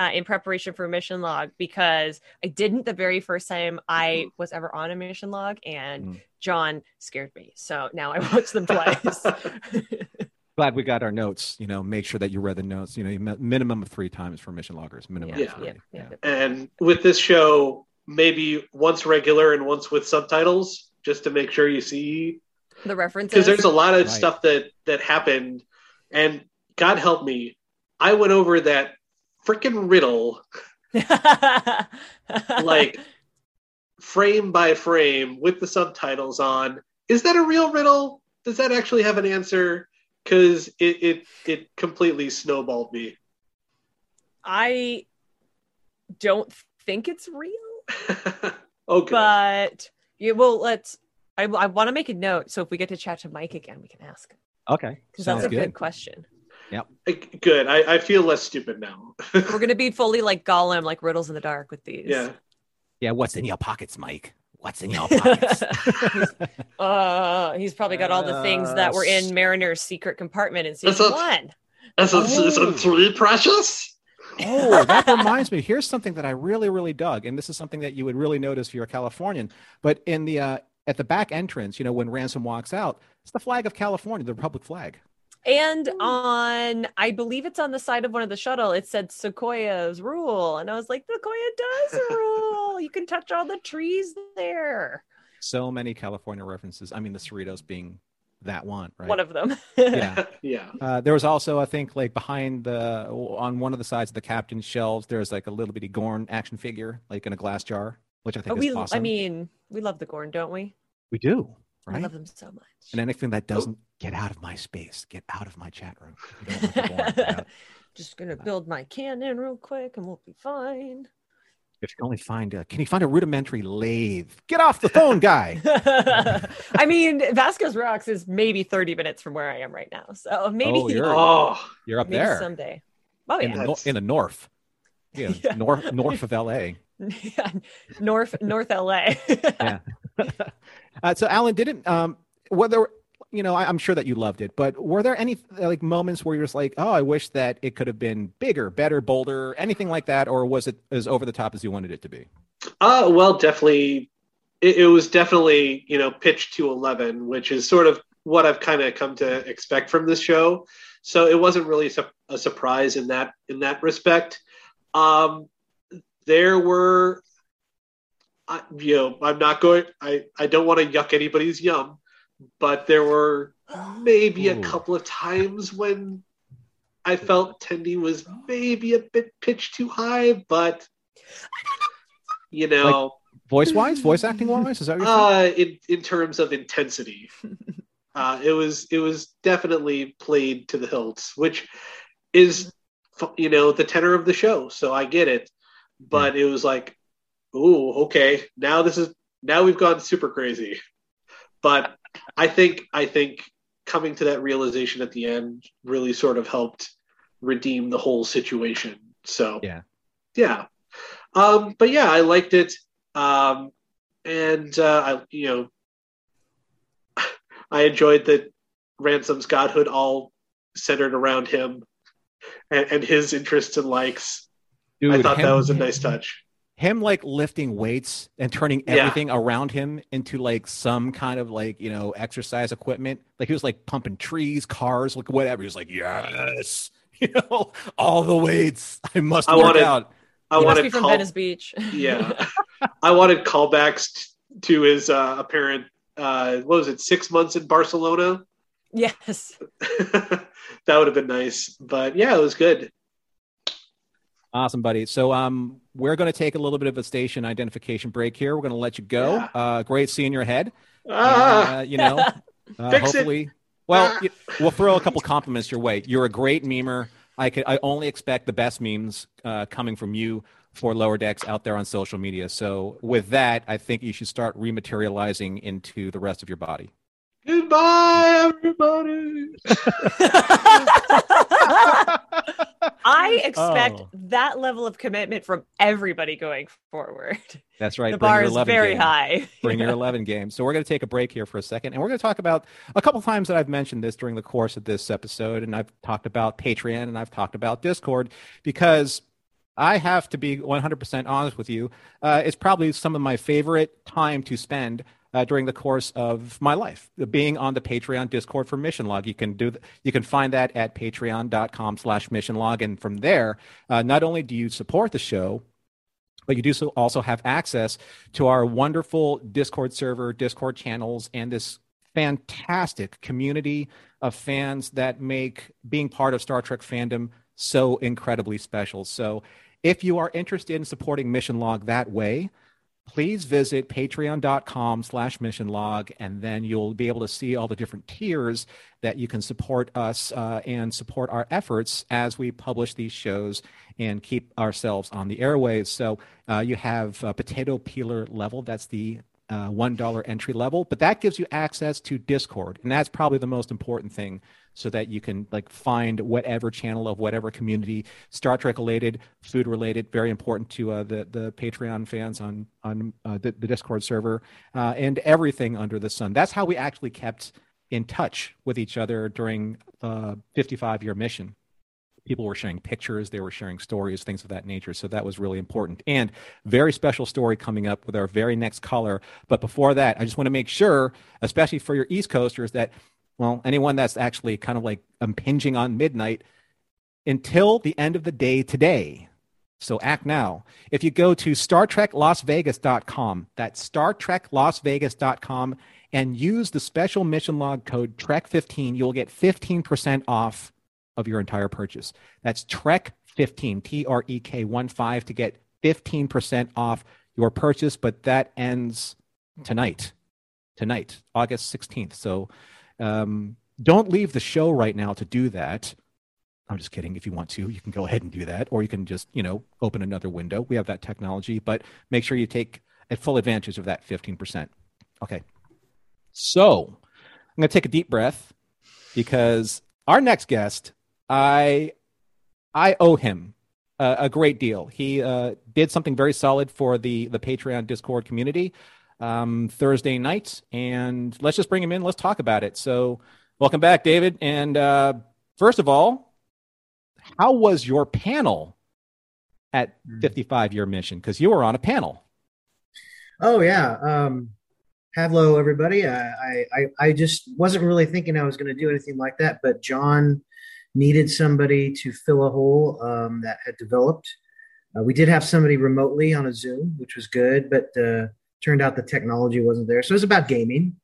Uh, in preparation for mission log because I didn't the very first time I was ever on a mission log and Mm. John scared me. So now I *laughs* watch them twice. Glad we got our notes. You know, make sure that you read the notes. You know, minimum of three times for mission loggers. Minimum. yeah, of Yeah. three. yeah, yeah. and with this show, maybe once regular and once with subtitles, just to make sure you see, The references. because there's a lot of Right. stuff that that happened, and God help me, I went over that freaking riddle *laughs* like frame by frame with the subtitles on. Is that a real riddle? Does that actually have an answer? Because it, it it completely snowballed me. I don't think it's real, *laughs* okay. but yeah, well, let's. I, I want to make a note. So if we get to chat to Mike again, we can ask Okay, because that's a good. good question. Good. I, I feel less stupid now. *laughs* We're going to be fully like Gollum, like riddles in the dark with these. yeah. Yeah, what's in your pockets, Mike? What's in your pockets? *laughs* Uh, he's probably got all the things that were in Mariner's secret compartment in season That's a- one. That's Oh. a season three, precious. Oh, that *laughs* reminds me. Here's something that I really, really dug, and this is something that you would really notice if you're a Californian. But in the uh, at the back entrance, you know, when Ransom walks out, it's the flag of California, the Republic flag. And on, I believe it's on the side of one of the shuttle, it said Sequoia's rule. And I was like, Sequoia does rule. You can touch all the trees there. So many California references. I mean, the Cerritos being that one, right? One of them. yeah. *laughs* Yeah. Uh, there was also, I think, like behind the on one of the sides of the captain's shelves, there's like a little bitty Gorn action figure, like in a glass jar. which I think Oh, is we, awesome. I mean, we love the Gorn, don't we? we do, I love them so much. And anything that oh. doesn't get out of my space, get out of my chat room. You don't want the Gorn, get out. Just gonna build my cannon real quick, and we'll be fine. If you can only find a, can you find a rudimentary lathe? Get off the phone, guy. *laughs* I mean, Vasquez Rocks is maybe 30 minutes from where I am right now, so oh, maybe Oh, you're- *laughs* Oh, You're up maybe there someday. Oh in, the, in the north. *laughs* Yeah, Yeah. north north of LA. Yeah, North North LA. Yeah. Uh, so Alan didn't um whether you know I, i'm sure that you loved it but were there any like moments where you're just like oh i wish that it could have been bigger better bolder anything like that or was it as over the top as you wanted it to be Uh, well, definitely. It, it was definitely, you know, pitched to 11, which is sort of what I've kind of come to expect from this show. So it wasn't really su- a surprise in that in that respect. Um, there were, I, you know, I'm not going. I I don't want to yuck anybody's yum, but there were maybe a couple of times when I felt Tendi was maybe a bit pitched too high, but you know, voice wise voice acting wise? Is that what you're uh, in in terms of intensity, *laughs* uh, it was it was definitely played to the hilts, which is you know the tenor of the show. So I get it, but it was like, ooh, okay, now this is now we've gone super crazy. But I think I think coming to that realization at the end really sort of helped redeem the whole situation. So Yeah. yeah. Um, but yeah, I liked it. Um, and uh, I, you know, I enjoyed that Ransom's godhood all centered around him and, and his interests and likes. I Dude, thought that was a nice touch. Him like lifting weights and turning Yeah. everything around him into like some kind of like you know exercise equipment like he was like pumping trees cars like whatever he was like yes *laughs* you know all the weights i must I work wanted- out I he must wanted be from call- Venice Beach. *laughs* yeah, *laughs* I wanted callbacks t- to his uh, apparent. Uh, what was it? Six months in Barcelona. yes. that would have been nice. But yeah, it was good. Awesome, buddy. So um, we're going to take a little bit of a station identification break here. We're going to let you go. Yeah. Uh, great seeing your head. Ah, uh, you know, *laughs* uh, Fix it. hopefully. Well, Ah. y- we'll throw a couple compliments your way. You're a great memer. I could. I only expect the best memes uh, coming from you for Lower Decks out there on social media. So with that, I think you should start rematerializing into the rest of your body. goodbye, everybody. *laughs* I expect Oh. that level of commitment from everybody going forward. That's right. the Bring bar is 11 very game. high. Bring your 11 game. So we're going to take a break here for a second, and we're going to talk about a couple times that I've mentioned this during the course of this episode, and I've talked about Patreon and I've talked about Discord because I have to be 100% honest with you. Uh, it's probably some of my favorite time to spend uh, during the course of my life, being on the Patreon Discord for Mission Log. You can do th- you can find that at patreon.com slash mission log. And from there, uh, not only do you support the show, but you do so also have access to our wonderful Discord server, Discord channels, and this fantastic community of fans that make being part of Star Trek fandom so incredibly special. So, if you are interested in supporting Mission Log that way, please visit patreon.com slash mission log and then you'll be able to see all the different tiers that you can support us uh, and support our efforts as we publish these shows and keep ourselves on the airways so uh, you have potato peeler level. That's the uh, $1 entry level but that gives you access to discord and that's probably the most important thing so that you can like find whatever channel of whatever community. Star trek related food related very important to uh, the the patreon fans on on uh, the, the discord server uh, and everything under the sun. That's how we actually kept in touch with each other during the 55 year mission. People were sharing pictures they were sharing stories things of that nature so that was really important. And very special story coming up with our very next caller. But before that i just want to make sure especially for your east coasters that well anyone that's actually kind of like impinging on midnight until the end of the day today. So act now. If you go to Star Trek Las startreklasvegas.com that's startreklasvegas.com and use the special mission log code trek15 you'll get 15% off of your entire purchase. That's trek15 t-r-e-k 1 5 to get 15% off your purchase, but that ends tonight, tonight, August 16th. So um, don't leave the show right now to do that. I'm just kidding. If you want to, you can go ahead and do that, or you can just, you know, open another window. We have that technology, but make sure you take a full advantage of that 15%. Okay. So I'm going to take a deep breath because our next guest, I, I owe him a, a great deal. He uh, did something very solid for the the Patreon Discord community um, Thursday night, and let's just bring him in. Let's talk about it. So, welcome back, David. And uh, first of all, how was your panel at hmm. 55 year mission? Because you were on a panel. Oh yeah. Um, hello, everybody. I, I I just wasn't really thinking I was going to do anything like that, but John needed somebody to fill a hole um, that had developed. Uh, we did have somebody remotely on a Zoom, which was good, but uh, turned out the technology wasn't there. So it was about gaming.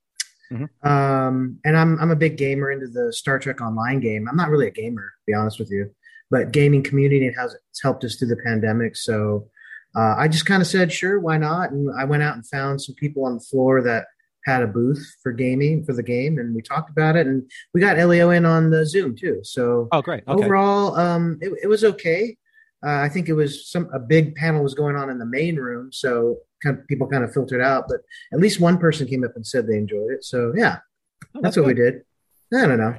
Mm-hmm. Um, and I'm I'm a big gamer into the Star Trek Online game. I'm not really a gamer, to be honest with you but gaming community has helped us through the pandemic. So uh, I just kind of said, sure, why not? And I went out and found some people on the floor that had a booth for gaming for the game, and we talked about it. And we got Leo in on the Zoom too. So oh, great. Okay. Overall, um, it, it, was okay. Uh, I think it was some a big panel was going on in the main room, so kind of, people kind of filtered out. But at least one person came up and said they enjoyed it. So yeah, oh, that's, that's what we did. I don't know.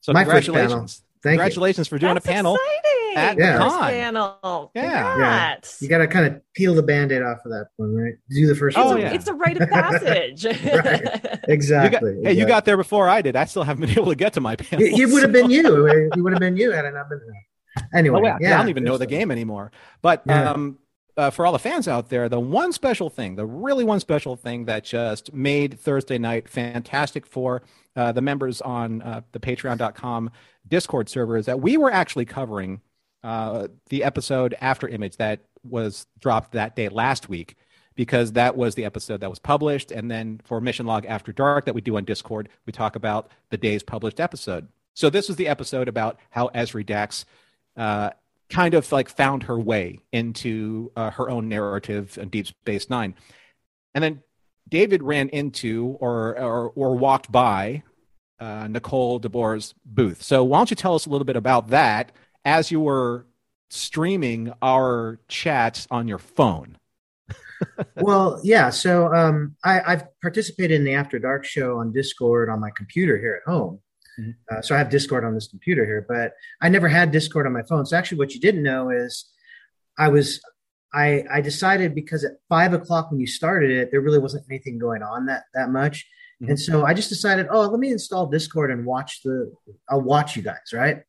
So My congratulations. Thank Congratulations you. for doing That's a panel exciting. at yeah. the con. Panel. Yeah. yeah. You got to kind of peel the band-aid off of that one, right? Do the first it's one. A, yeah. It's a rite of *laughs* passage. right. Exactly. You got, hey, you got there before I did. I still haven't *laughs* been able to get to my panel. It, it would have been you. It would have been you had I not been there. Anyway, oh, yeah. I don't even know the game anymore. But um, uh, for all the fans out there, the one special thing, the really one special thing that just made Thursday night fantastic for uh, the members on uh, the patreon.com Discord server is that we were actually covering uh, the episode after image that was dropped that day last week because that was the episode that was published. And then for Mission Log After Dark that we do on Discord, we talk about the day's published episode. So this was the episode about how Ezri Dax uh, kind of like found her way into uh, her own narrative in Deep Space Nine. And then David ran into or, or, or walked by uh, Nicole DeBoer's booth. So why don't you tell us a little bit about that as you were streaming our chats on your phone? *laughs* well, yeah. So um, I, have participated in the After Dark show on Discord on my computer here at home. Mm-hmm. Uh, so I have Discord on this computer here, but I never had Discord on my phone. So actually, what you didn't know is I was I I decided because at five o'clock when you started it, there really wasn't anything going on that that much. Mm-hmm. And so I just decided, oh, let me install Discord and watch the, I'll watch you guys, right?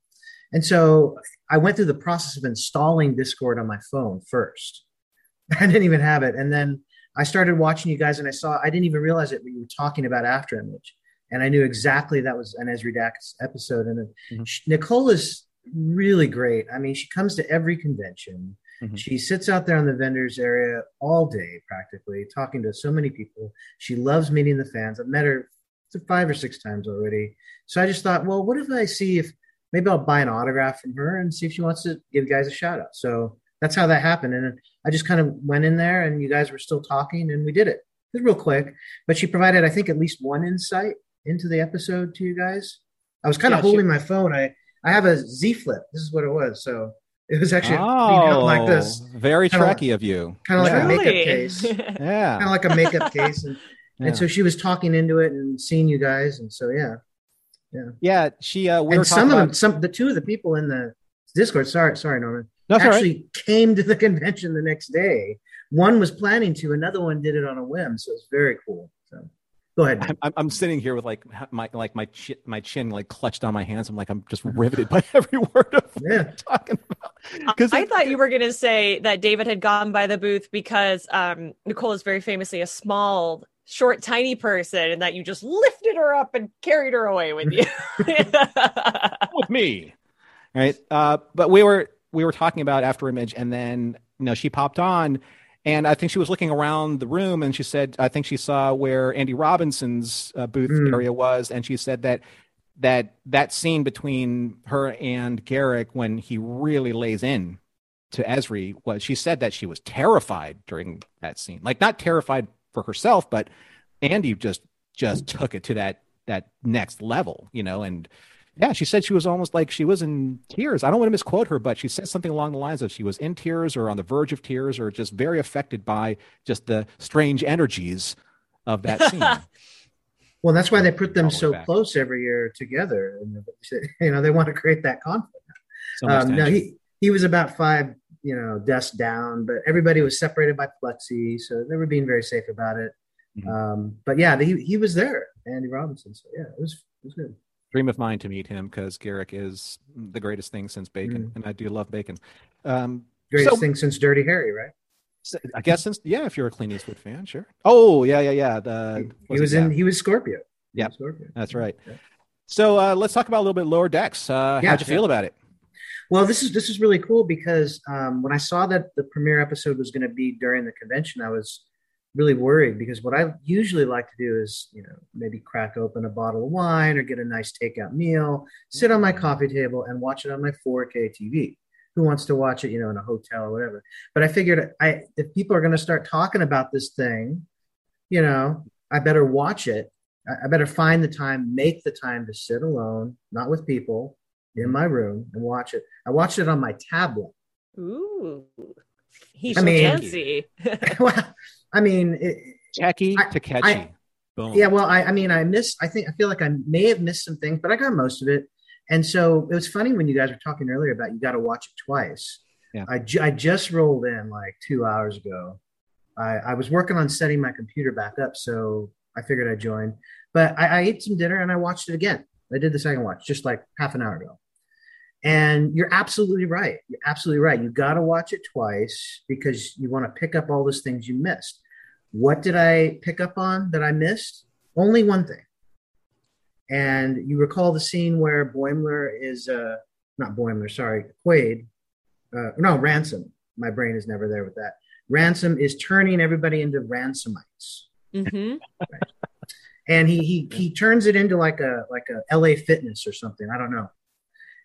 And so I went through the process of installing Discord on my phone first. *laughs* I didn't even have it. And then I started watching you guys and I saw, I didn't even realize it when you were talking about After Image. And I knew exactly that was an Ezri Dax episode. And mm-hmm. Nicole is really great. I mean, she comes to every convention. Mm-hmm. She sits out there in the vendors area all day, practically, talking to so many people. She loves meeting the fans. I've met her five or six times already. So I just thought, well, what if I see if maybe I'll buy an autograph from her and see if she wants to give guys a shout out. So that's how that happened. And I just kind of went in there and you guys were still talking and we did it. It was real quick, but she provided, I think, at least one insight into the episode to you guys. I was kind of holding she- my phone. I, I have a Z Flip. This is what it was. So it was actually oh, like this. Very tricky of you. Kind of *laughs* like a makeup case. yeah. Kind of like a makeup case. And, yeah. and so she was talking into it and seeing you guys. And so, yeah. Yeah. Yeah. She, uh, we and some of them, some, the two of the people in the Discord, sorry, sorry, Norman, That's actually right. came to the *laughs* convention the next day. One was planning to, another one did it on a whim. So it's very cool. So Go ahead. I'm, I'm, sitting here with like my like my chin, my chin like clutched on my hands. I'm like I'm just riveted by *laughs* every word of what yeah. talking about. Because I thought you were going to say that David had gone by the booth because um, Nicole is very famously a small, short, tiny person, and that you just lifted her up and carried her away with you. *laughs* with me, right? Uh, but we were we were talking about After Image, and then you know she popped on and I think she was looking around the room and she said, I think she saw where Andy Robinson's uh, booth mm. area was. And she said that that that scene between her and Garak when he really lays in to Ezri was she said that she was terrified during that scene. Like not terrified for herself, but Andy just just took it to that that next level, you know, and yeah, she said she was almost like she was in tears. I don't want to misquote her, but she said something along the lines of she was in tears or on the verge of tears or just very affected by just the strange energies of that *laughs* scene. well, that's why they put them so back. close every year together. And, you know, they want to create that conflict. So um, no, he, he was about five, you know, desks down, but everybody was separated by plexi. So they were being very safe about it. Mm-hmm. Um, but yeah, he, he was there, Andy Robinson. So yeah, it was, it was good dream of mine to meet him because Garak is the greatest thing since bacon, mm. and I do love bacon. Um, greatest so, thing since Dirty Harry, right? I guess since yeah, if you're a Clint Eastwood fan, sure. Oh yeah, yeah, yeah. The he, he was in he was Scorpio. Yeah, Scorpio. That's right. Yeah. So uh, let's talk about a little bit lower decks. Uh, yeah, how'd you yeah. feel about it? Well, this is this is really cool because um, when I saw that the premiere episode was going to be during the convention, I was really worried because what I usually like to do is, you know, maybe crack open a bottle of wine or get a nice takeout meal, sit on my mm-hmm. coffee table and watch it on my 4K TV. Who wants to watch it, you know, in a hotel or whatever? But I figured I if people are going to start talking about this thing, you know, I better watch it. I better find the time, make the time to sit alone, not with people, in my room and watch it. I watched it on my tablet. Ooh. He's I mean, fancy. *laughs* well, I mean, it, Techie to catchy. I, Boom. Yeah, well, I, I mean, I missed. I think I feel like I may have missed some things, but I got most of it. And so it was funny when you guys were talking earlier about you got to watch it twice. Yeah. I, ju- I just rolled in like two hours ago. I, I was working on setting my computer back up, so I figured I'd join. But I, I ate some dinner and I watched it again. I did the second watch just like half an hour ago. And you're absolutely right. You're absolutely right. You got to watch it twice because you want to pick up all those things you missed. What did I pick up on that I missed? Only one thing. And you recall the scene where Boimler is, uh, not Boimler, sorry, Quaid, uh, no, Ransom. My brain is never there with that. Ransom is turning everybody into ransomites. Mm-hmm. Right. And he, he he turns it into like a like a LA Fitness or something. I don't know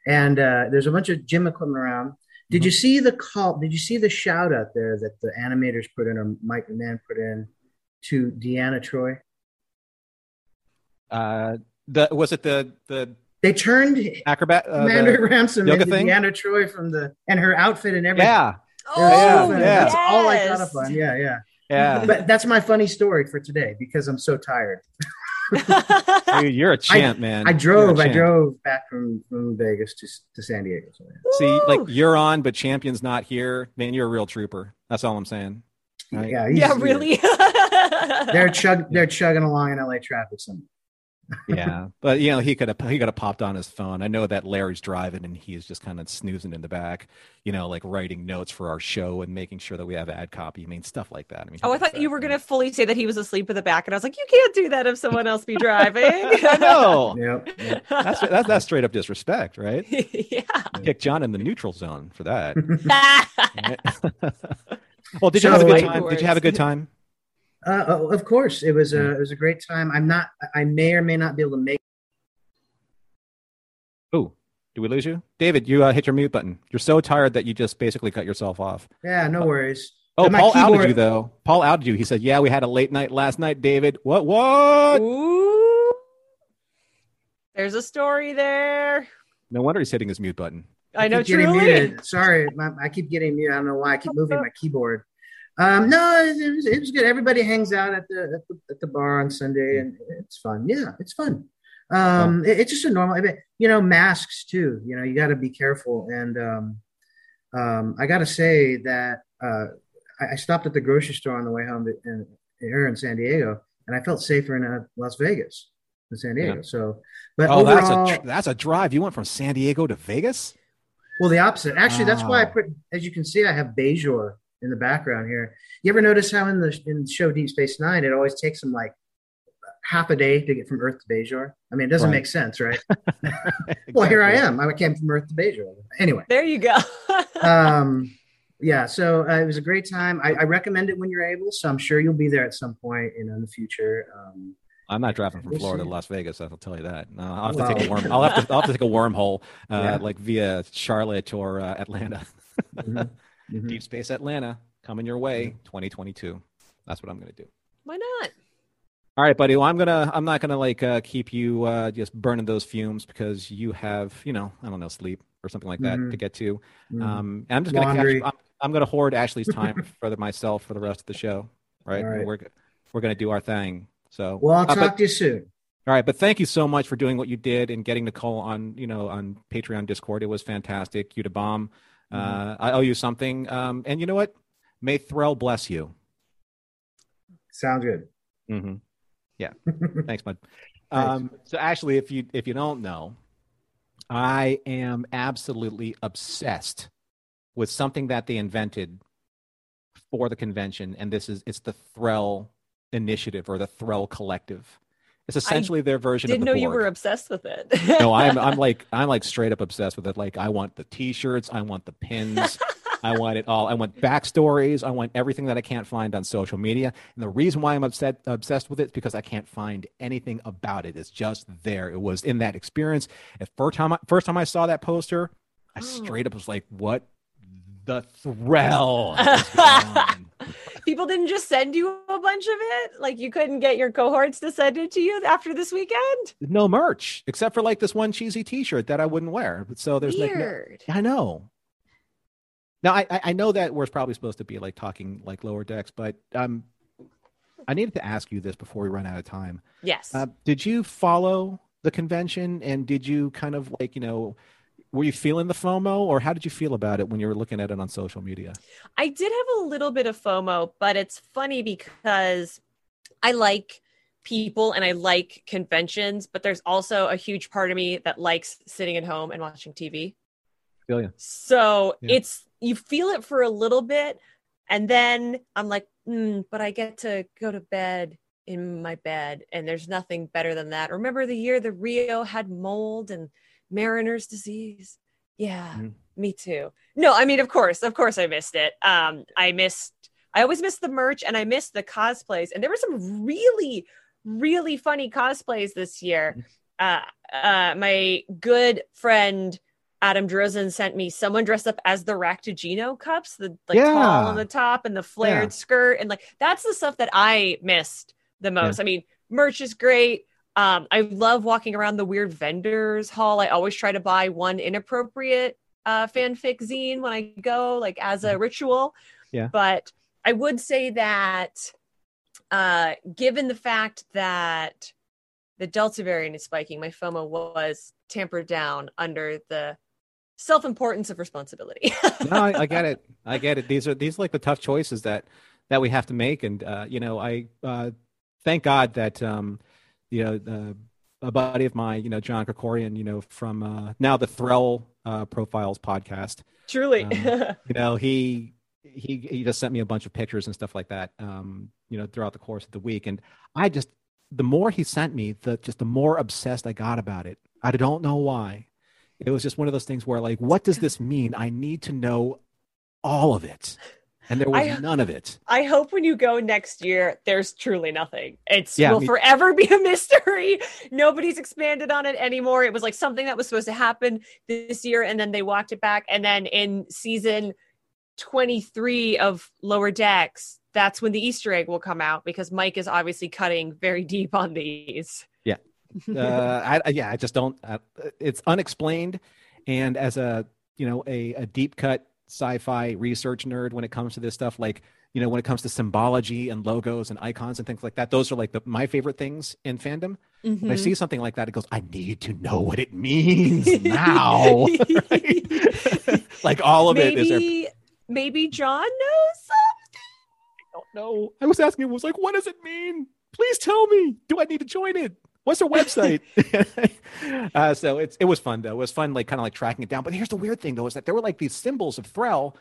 and uh, there's a bunch of gym equipment around. Did mm-hmm. you see the call? Did you see the shout out there that the animators put in or Mike McMahan put in to Deanna Troi? Uh, the was it the the they turned acrobat uh, Commander Ransom into thing? Deanna Troi from the and her outfit and everything. Yeah. Oh, yeah, yeah. That's all I got up on. Yeah, yeah. Yeah. But that's my funny story for today because I'm so tired. *laughs* *laughs* Dude, you're a champ, I, man. I drove. I drove back from, from Vegas to to San Diego. So, yeah. See, like you're on, but champion's not here. Man, you're a real trooper. That's all I'm saying. Right? Yeah. Yeah. Really. *laughs* they're chug. They're chugging along in LA traffic. Some yeah, but you know he could have he could have popped on his phone. I know that Larry's driving and he's just kind of snoozing in the back, you know, like writing notes for our show and making sure that we have ad copy. I mean, stuff like that. I mean, oh, I thought you were going to fully say that he was asleep in the back, and I was like, you can't do that if someone else be driving. *laughs* I know. Yep, yep. That's, that's that's straight up disrespect, right? *laughs* yeah. Kick John in the neutral zone for that. *laughs* well, did you so, have a good time? Did you have a good time? Uh, oh, of course, it was a it was a great time. I'm not. I may or may not be able to make. Oh, do we lose you, David? You uh, hit your mute button. You're so tired that you just basically cut yourself off. Yeah, no worries. Oh, Paul keyboard... outed you though. Paul outed you. He said, "Yeah, we had a late night last night." David, what? What? Ooh. There's a story there. No wonder he's hitting his mute button. I, I know, truly. Sorry, I keep getting muted. I don't know why. I keep moving my keyboard. Um, no, it was, it was good. Everybody hangs out at the, at the, at the bar on Sunday, and it's fun. Yeah, it's fun. Um, it, it's just a normal. You know, masks too. You know, you got to be careful. And um, um, I got to say that uh, I, I, stopped at the grocery store on the way home to, in, here in San Diego, and I felt safer in uh, Las Vegas than San Diego. Yeah. So, but oh, overall, that's a that's a drive. You went from San Diego to Vegas. Well, the opposite. Actually, that's why I put. As you can see, I have Bajor in the background here. You ever notice how in the in the show Deep Space Nine, it always takes them like half a day to get from Earth to Bajor? I mean, it doesn't right. make sense, right? exactly. *laughs* Well, here I am. I came from Earth to Bajor. Anyway, there you go. *laughs* um, yeah, so uh, it was a great time. I, I, recommend it when you're able. So I'm sure you'll be there at some point, you know, in the future. Um, I'm not driving from Florida to Las Vegas. I'll tell you that. I'll have to well, take a worm. I'll have to. I'll have to take a wormhole, uh, *laughs* yeah. like via Charlotte or uh, Atlanta. mm-hmm. Mm-hmm. Deep Space Atlanta coming your way, 2022. That's what I'm going to do. Why not? All right, buddy. Well, I'm gonna. I'm not gonna like uh, keep you uh, just burning those fumes because you have, you know, I don't know, sleep or something like that mm-hmm. to get to. Mm-hmm. Um, and I'm just gonna. Catch, I'm, I'm, gonna hoard Ashley's time *laughs* for the, myself for the rest of the show. Right. right. We're we're gonna do our thing. So. Well, I'll uh, talk but, to you soon. All right, but thank you so much for doing what you did and getting Nicole on, you know, on Patreon Discord. It was fantastic. You to bomb. Mm-hmm. Uh, I owe you something. Um, and you know what? May Threll bless you. Sounds good. Mm-hmm. Yeah. *laughs* Thanks, bud. Um, so actually, if you if you don't know, I am absolutely obsessed with something that they invented for the convention, and this is it's the Threll Initiative or the Threll Collective. It's essentially I their version. Of Didn't know you were obsessed with it. no, I'm *laughs* I'm like I'm like straight up obsessed with it. Like I want the T-shirts, I want the pins. I want it all. I want backstories. I want everything that I can't find on social media. And the reason why I'm upset, obsessed with it is because I can't find anything about it. It's just there. It was in that experience. At first time, I, first time I saw that poster, I oh. straight up was like, "What the thrill. *laughs* People didn't just send you a bunch of it. Like you couldn't get your cohorts to send it to you after this weekend. No merch except for like this one cheesy T-shirt that I wouldn't wear. So there's Weird. like, no, I know. Now I I know that we're probably supposed to be like talking like lower decks, but um, I needed to ask you this before we run out of time. Yes. Uh, did you follow the convention, and did you kind of like you know? Were you feeling the FOMO, or how did you feel about it when you were looking at it on social media? I did have a little bit of FOMO, but it's funny because I like people and I like conventions, but there's also a huge part of me that likes sitting at home and watching TV. Feel you. So yeah. it's you feel it for a little bit and then i'm like mm, but i get to go to bed in my bed and there's nothing better than that remember the year the rio had mold and mariner's disease yeah mm. me too no i mean of course of course i missed it um i missed i always missed the merch and i missed the cosplays and there were some really really funny cosplays this year mm. uh uh my good friend Adam Drozen sent me someone dressed up as the Raktajino cups, the like yeah. tall on the top and the flared yeah. skirt, and like that's the stuff that I missed the most. Yeah. I mean, merch is great. Um, I love walking around the weird vendors hall. I always try to buy one inappropriate uh, fanfic zine when I go, like as a ritual. Yeah. But I would say that, uh, given the fact that the Delta variant is spiking, my FOMO was tampered down under the self-importance of responsibility. no, I, I, get *laughs* it. I get it. These are these are like the tough choices that that we have to make, and uh, you know, I uh, thank God that um, you know uh, a buddy of mine, you know, John Krikorian, you know, from uh, now the Threll uh, Profiles podcast. Truly, um, *laughs* you know, he he he just sent me a bunch of pictures and stuff like that. Um, you know, throughout the course of the week, and I just the more he sent me, the just the more obsessed I got about it. I don't know why it was just one of those things where like what does this mean i need to know all of it and there was I, none of it. I hope when you go next year there's truly nothing. It's yeah, will forever be *laughs* a mystery. Nobody's expanded on it anymore. It was like something that was supposed to happen this year and then they walked it back. And then in season 23 of lower decks that's when the easter egg will come out because mike is obviously cutting very deep on these. Yeah. Uh, I, yeah, I just don't. Uh, it's unexplained, and as a you know a, a deep cut sci-fi research nerd, when it comes to this stuff, like you know when it comes to symbology and logos and icons and things like that, those are like the, my favorite things in fandom. Mm-hmm. When I see something like that, it goes, I need to know what it means now. *laughs* *laughs* like all of maybe, it is there. Maybe John knows something. I don't know. I was asking him, was like, what does it mean? Please tell me. Do I need to join it? What's their website? *laughs* uh, so it's it was fun though. It was fun, like kind of like tracking it down. But here's the weird thing though, is that there were like these symbols of Threll.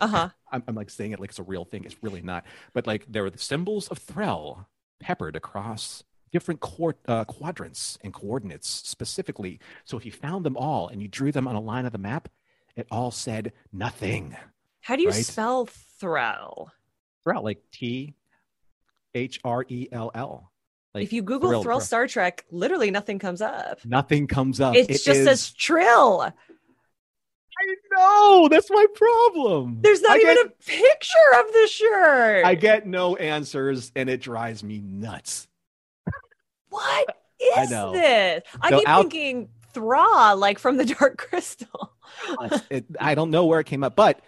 Uh-huh. *laughs* I'm, I'm like saying it like it's a real thing. It's really not. But like there were the symbols of Threll peppered across different uh, quadrants and coordinates specifically. So if you found them all and you drew them on a line of the map, it all said nothing. How do you right? spell Threll? Threll, like T H R E L L. Like, if you Google Threll, Threll Star Trek, literally nothing comes up. Nothing comes up. It, it just is... says Trill. I know. That's my problem. There's not I even get, a picture of the shirt. I get no answers, and it drives me nuts. what is I know. this? I So keep out- thinking Thra, like from the Dark *laughs* Crystal. It, I don't know where it came up, but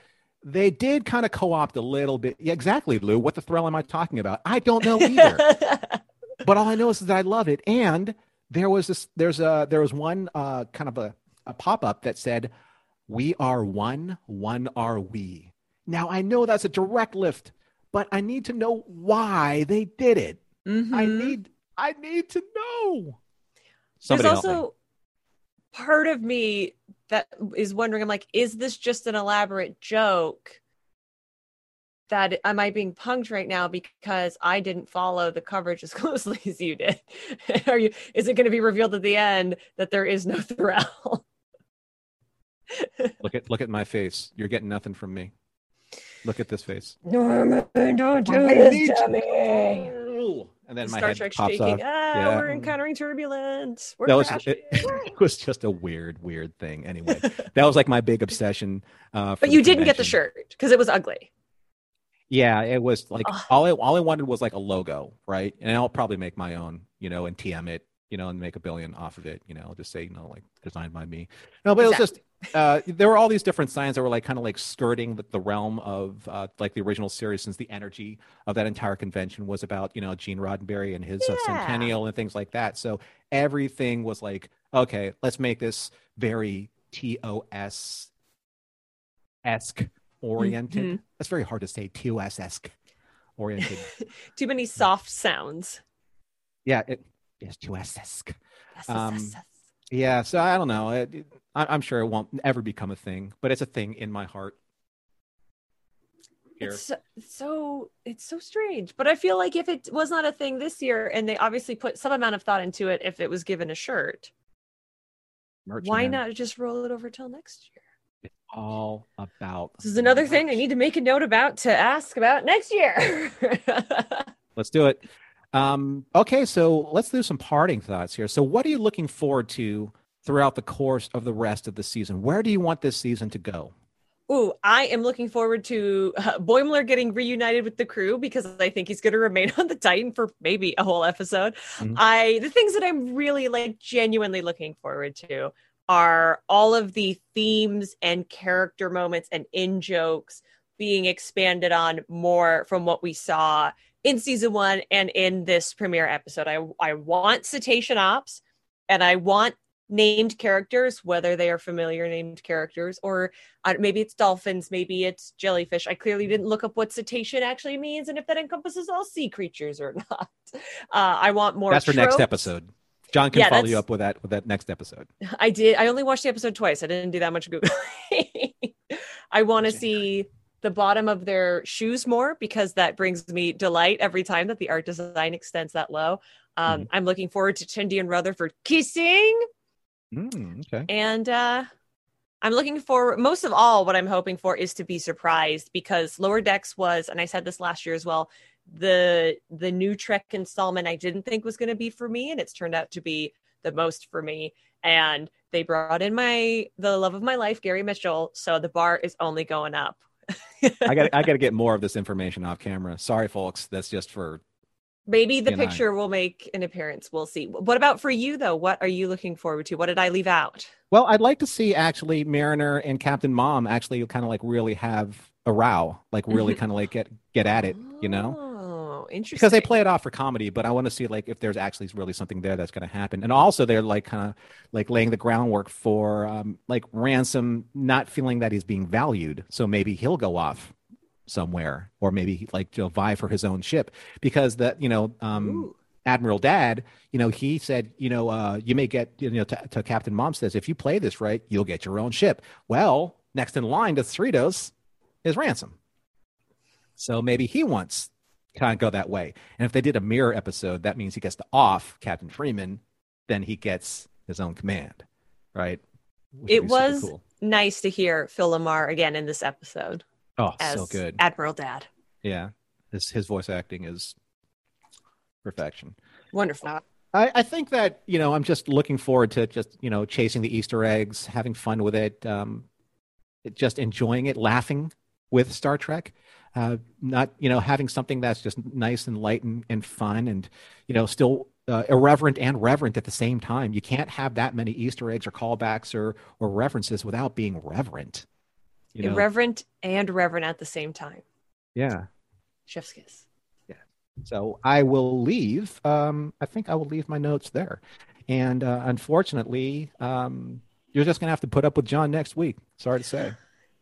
they did kind of co-opt a little bit. Yeah, exactly, Lou. What the thrill am I talking about? I don't know either. *laughs* but all I know is that I love it. And there was this. There's a there was one uh, kind of a, a pop up that said, "We are one, one are we." Now I know that's a direct lift, but I need to know why they did it. I Mhm. need I need to know. There's Somebody help me. also part of me that is wondering, I'm like, is this just an elaborate joke? That am I being punked right now because I didn't follow the coverage as *laughs* closely as you did? *laughs* Are you? Is it going to be revealed at the end that there is no *laughs* Thrall? Look at look at my face. You're getting nothing from me. Look at this face. Norman, don't do I this to to me. And then my Star head Trek pops shaking. off. Ah, Yeah. we're encountering turbulence. We're that was crashing. it, it was just a weird, weird thing. Anyway, that was like my big obsession. Uh, for but you didn't get the shirt because it was ugly. Yeah, it was like Ugh. all I all I wanted was like a logo, right? And I'll probably make my own, you know, and TM it, you know, and make a billion off of it, you know, just say, you know, like designed by me. No, but it was just uh, there were all these different signs that were like kind of like skirting the, the realm of uh, like the original series, since the energy of that entire convention was about you know Gene Roddenberry and his uh, centennial and things like that. So everything was like, okay, let's make this very TOS esque oriented. Mhm. That's very hard to say. TOS esque oriented. *laughs* Too many soft sounds. yeah, it is TOS esque. Um. Yeah, so I don't know. It, it- I, I'm sure it won't ever become a thing, but it's a thing in my heart. Here. It's so, it's so it's so strange. But I feel like if it was not a thing this year, and they obviously put some amount of thought into it, if it was given a shirt, Merch, why man. not just roll it over till next year? All about. This is another thing I need to make a note about to ask about next year. *laughs* Let's do it. Um, okay, so let's do some parting thoughts here. So, what are you looking forward to throughout the course of the rest of the season? Where do you want this season to go? Ooh, I am looking forward to uh, Boimler getting reunited with the crew because I think he's going to remain *laughs* on the Titan for maybe a whole episode. Mhm. I the things that I'm really like genuinely looking forward to are all of the themes and character moments and in jokes being expanded on more from what we saw in season 1 and in this premiere episode. I I want cetacean ops and I want named characters whether they are familiar named characters or uh, maybe it's dolphins, maybe it's jellyfish. I clearly didn't look up what cetacean actually means and if that encompasses all sea creatures or *laughs* not. Uh, I want more. That's for next episode. John can Yeah, follow you up with that with that next episode. *laughs* I did. I only watched the episode twice. I didn't do that much googling. *laughs* I want to see the bottom of their shoes more because that brings me delight every time that the art design extends that low. Um, I'm looking forward to Tendi and Rutherford kissing. Mm, okay. And uh I'm looking for most of all what I'm hoping for is to be surprised because Lower Decks was and I said this last year as well the the new Trek installment I didn't think was going to be for me and it's turned out to be the most for me and they brought in my the love of my life Gary Mitchell so the bar is only going up. *laughs* I got I got to get more of this information off camera. Sorry, folks. That's just for Maybe the And I- picture will make an appearance. We'll see. What about for you though? What are you looking forward to? What did I leave out? Well, I'd like to see actually Mariner and Captain Mom actually kind of like really have a row, like really *laughs* kind of like get get at it, you know? Oh. Interesting. Because they play it off for comedy, but I want to see like if there's actually really something there that's going to happen. And also they're like kind of like laying the groundwork for um, like Ransom not feeling that he's being valued, so maybe he'll go off somewhere or maybe like you know vie for his own ship because that you know um Ooh. Admiral Dad, you know, he said, you know, uh, you may get, you know, to, to Captain Mom says, if you play this right, you'll get your own ship. Well, next in line to Cerritos is Ransom. So maybe he wants kind of go that way. And if they did a mirror episode, that means he gets to off Captain Freeman, then he gets his own command, right? Which It would be super was cool. nice to hear Phil LaMarr again in this episode oh as so good. Admiral Dad. yeah, his his voice acting is perfection. Wonderful. I, I think that you know I'm just looking forward to just you know chasing the Easter eggs, having fun with it. Um, just enjoying it, laughing with Star Trek. Uh, not you know having something that's just nice and light and, and fun and you know still uh, irreverent and reverent at the same time. You can't have that many Easter eggs or callbacks or or references without being reverent. You know? Irreverent and reverent at the same time. Yeah. Chef's kiss. Yeah. So I will leave. Um, I think I will leave my notes there. And uh, unfortunately, um, you're just going to have to put up with John next week. Sorry to say.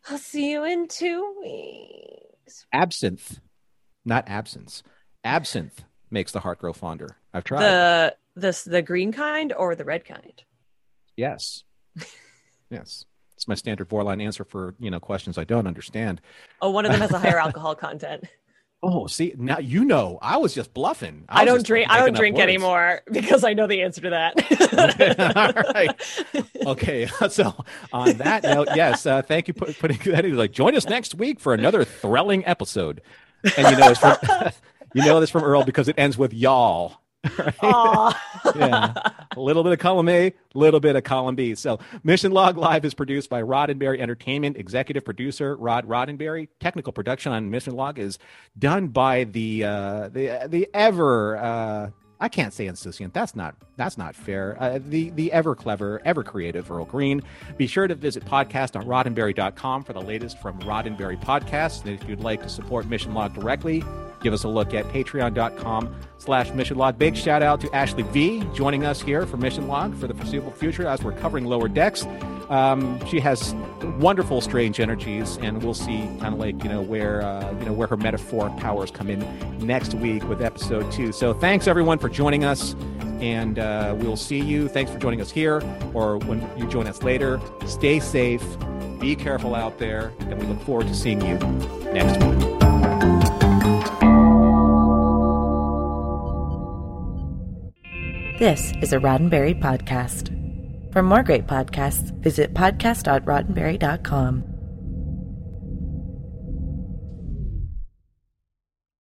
I'll see you in two weeks. Absinthe, not absence. Absinthe makes the heart grow fonder. I've tried. The this the green kind or the red kind? Yes. *laughs* yes. It's my standard four line answer for, you know, questions I don't understand. Oh, one of them has a *laughs* higher alcohol content. Oh, see now you know. I was just bluffing. I, I don't drink. I don't drink words. anymore *laughs* because I know the answer to that. okay. *laughs* All right. Okay. *laughs* So on that note, yes. Uh, thank you for putting that. In. Like, join us next week for another thrilling episode. And you know, it's from, you know this from Earl because it ends with y'all. Right? *laughs* yeah. A little bit of column A, a little bit of column B. So Mission Log Live is produced by Roddenberry Entertainment, executive producer Rod Roddenberry. Technical production on Mission Log is done by the uh, the the ever uh, I can't say insouciant. That's not that's not fair. Uh, the the ever clever, ever creative Earl Green. Be sure to visit podcast.roddenberry.com for the latest from Roddenberry Podcasts. And if you'd like to support Mission Log directly, give us a look at patreon.com slash mission log. Big shout out to Ashley V joining us here for Mission Log for the foreseeable future as we're covering lower decks. Um, she has wonderful strange energies, and we'll see kind of like you know where uh, you know where her metaphoric powers come in next week with episode two. So thanks everyone for joining us, and uh, we'll see you. Thanks for joining us here, or when you join us later. Stay safe, be careful out there, and we look forward to seeing you next week. This is a Roddenberry podcast. For more great podcasts, visit podcast.roddenberry.com.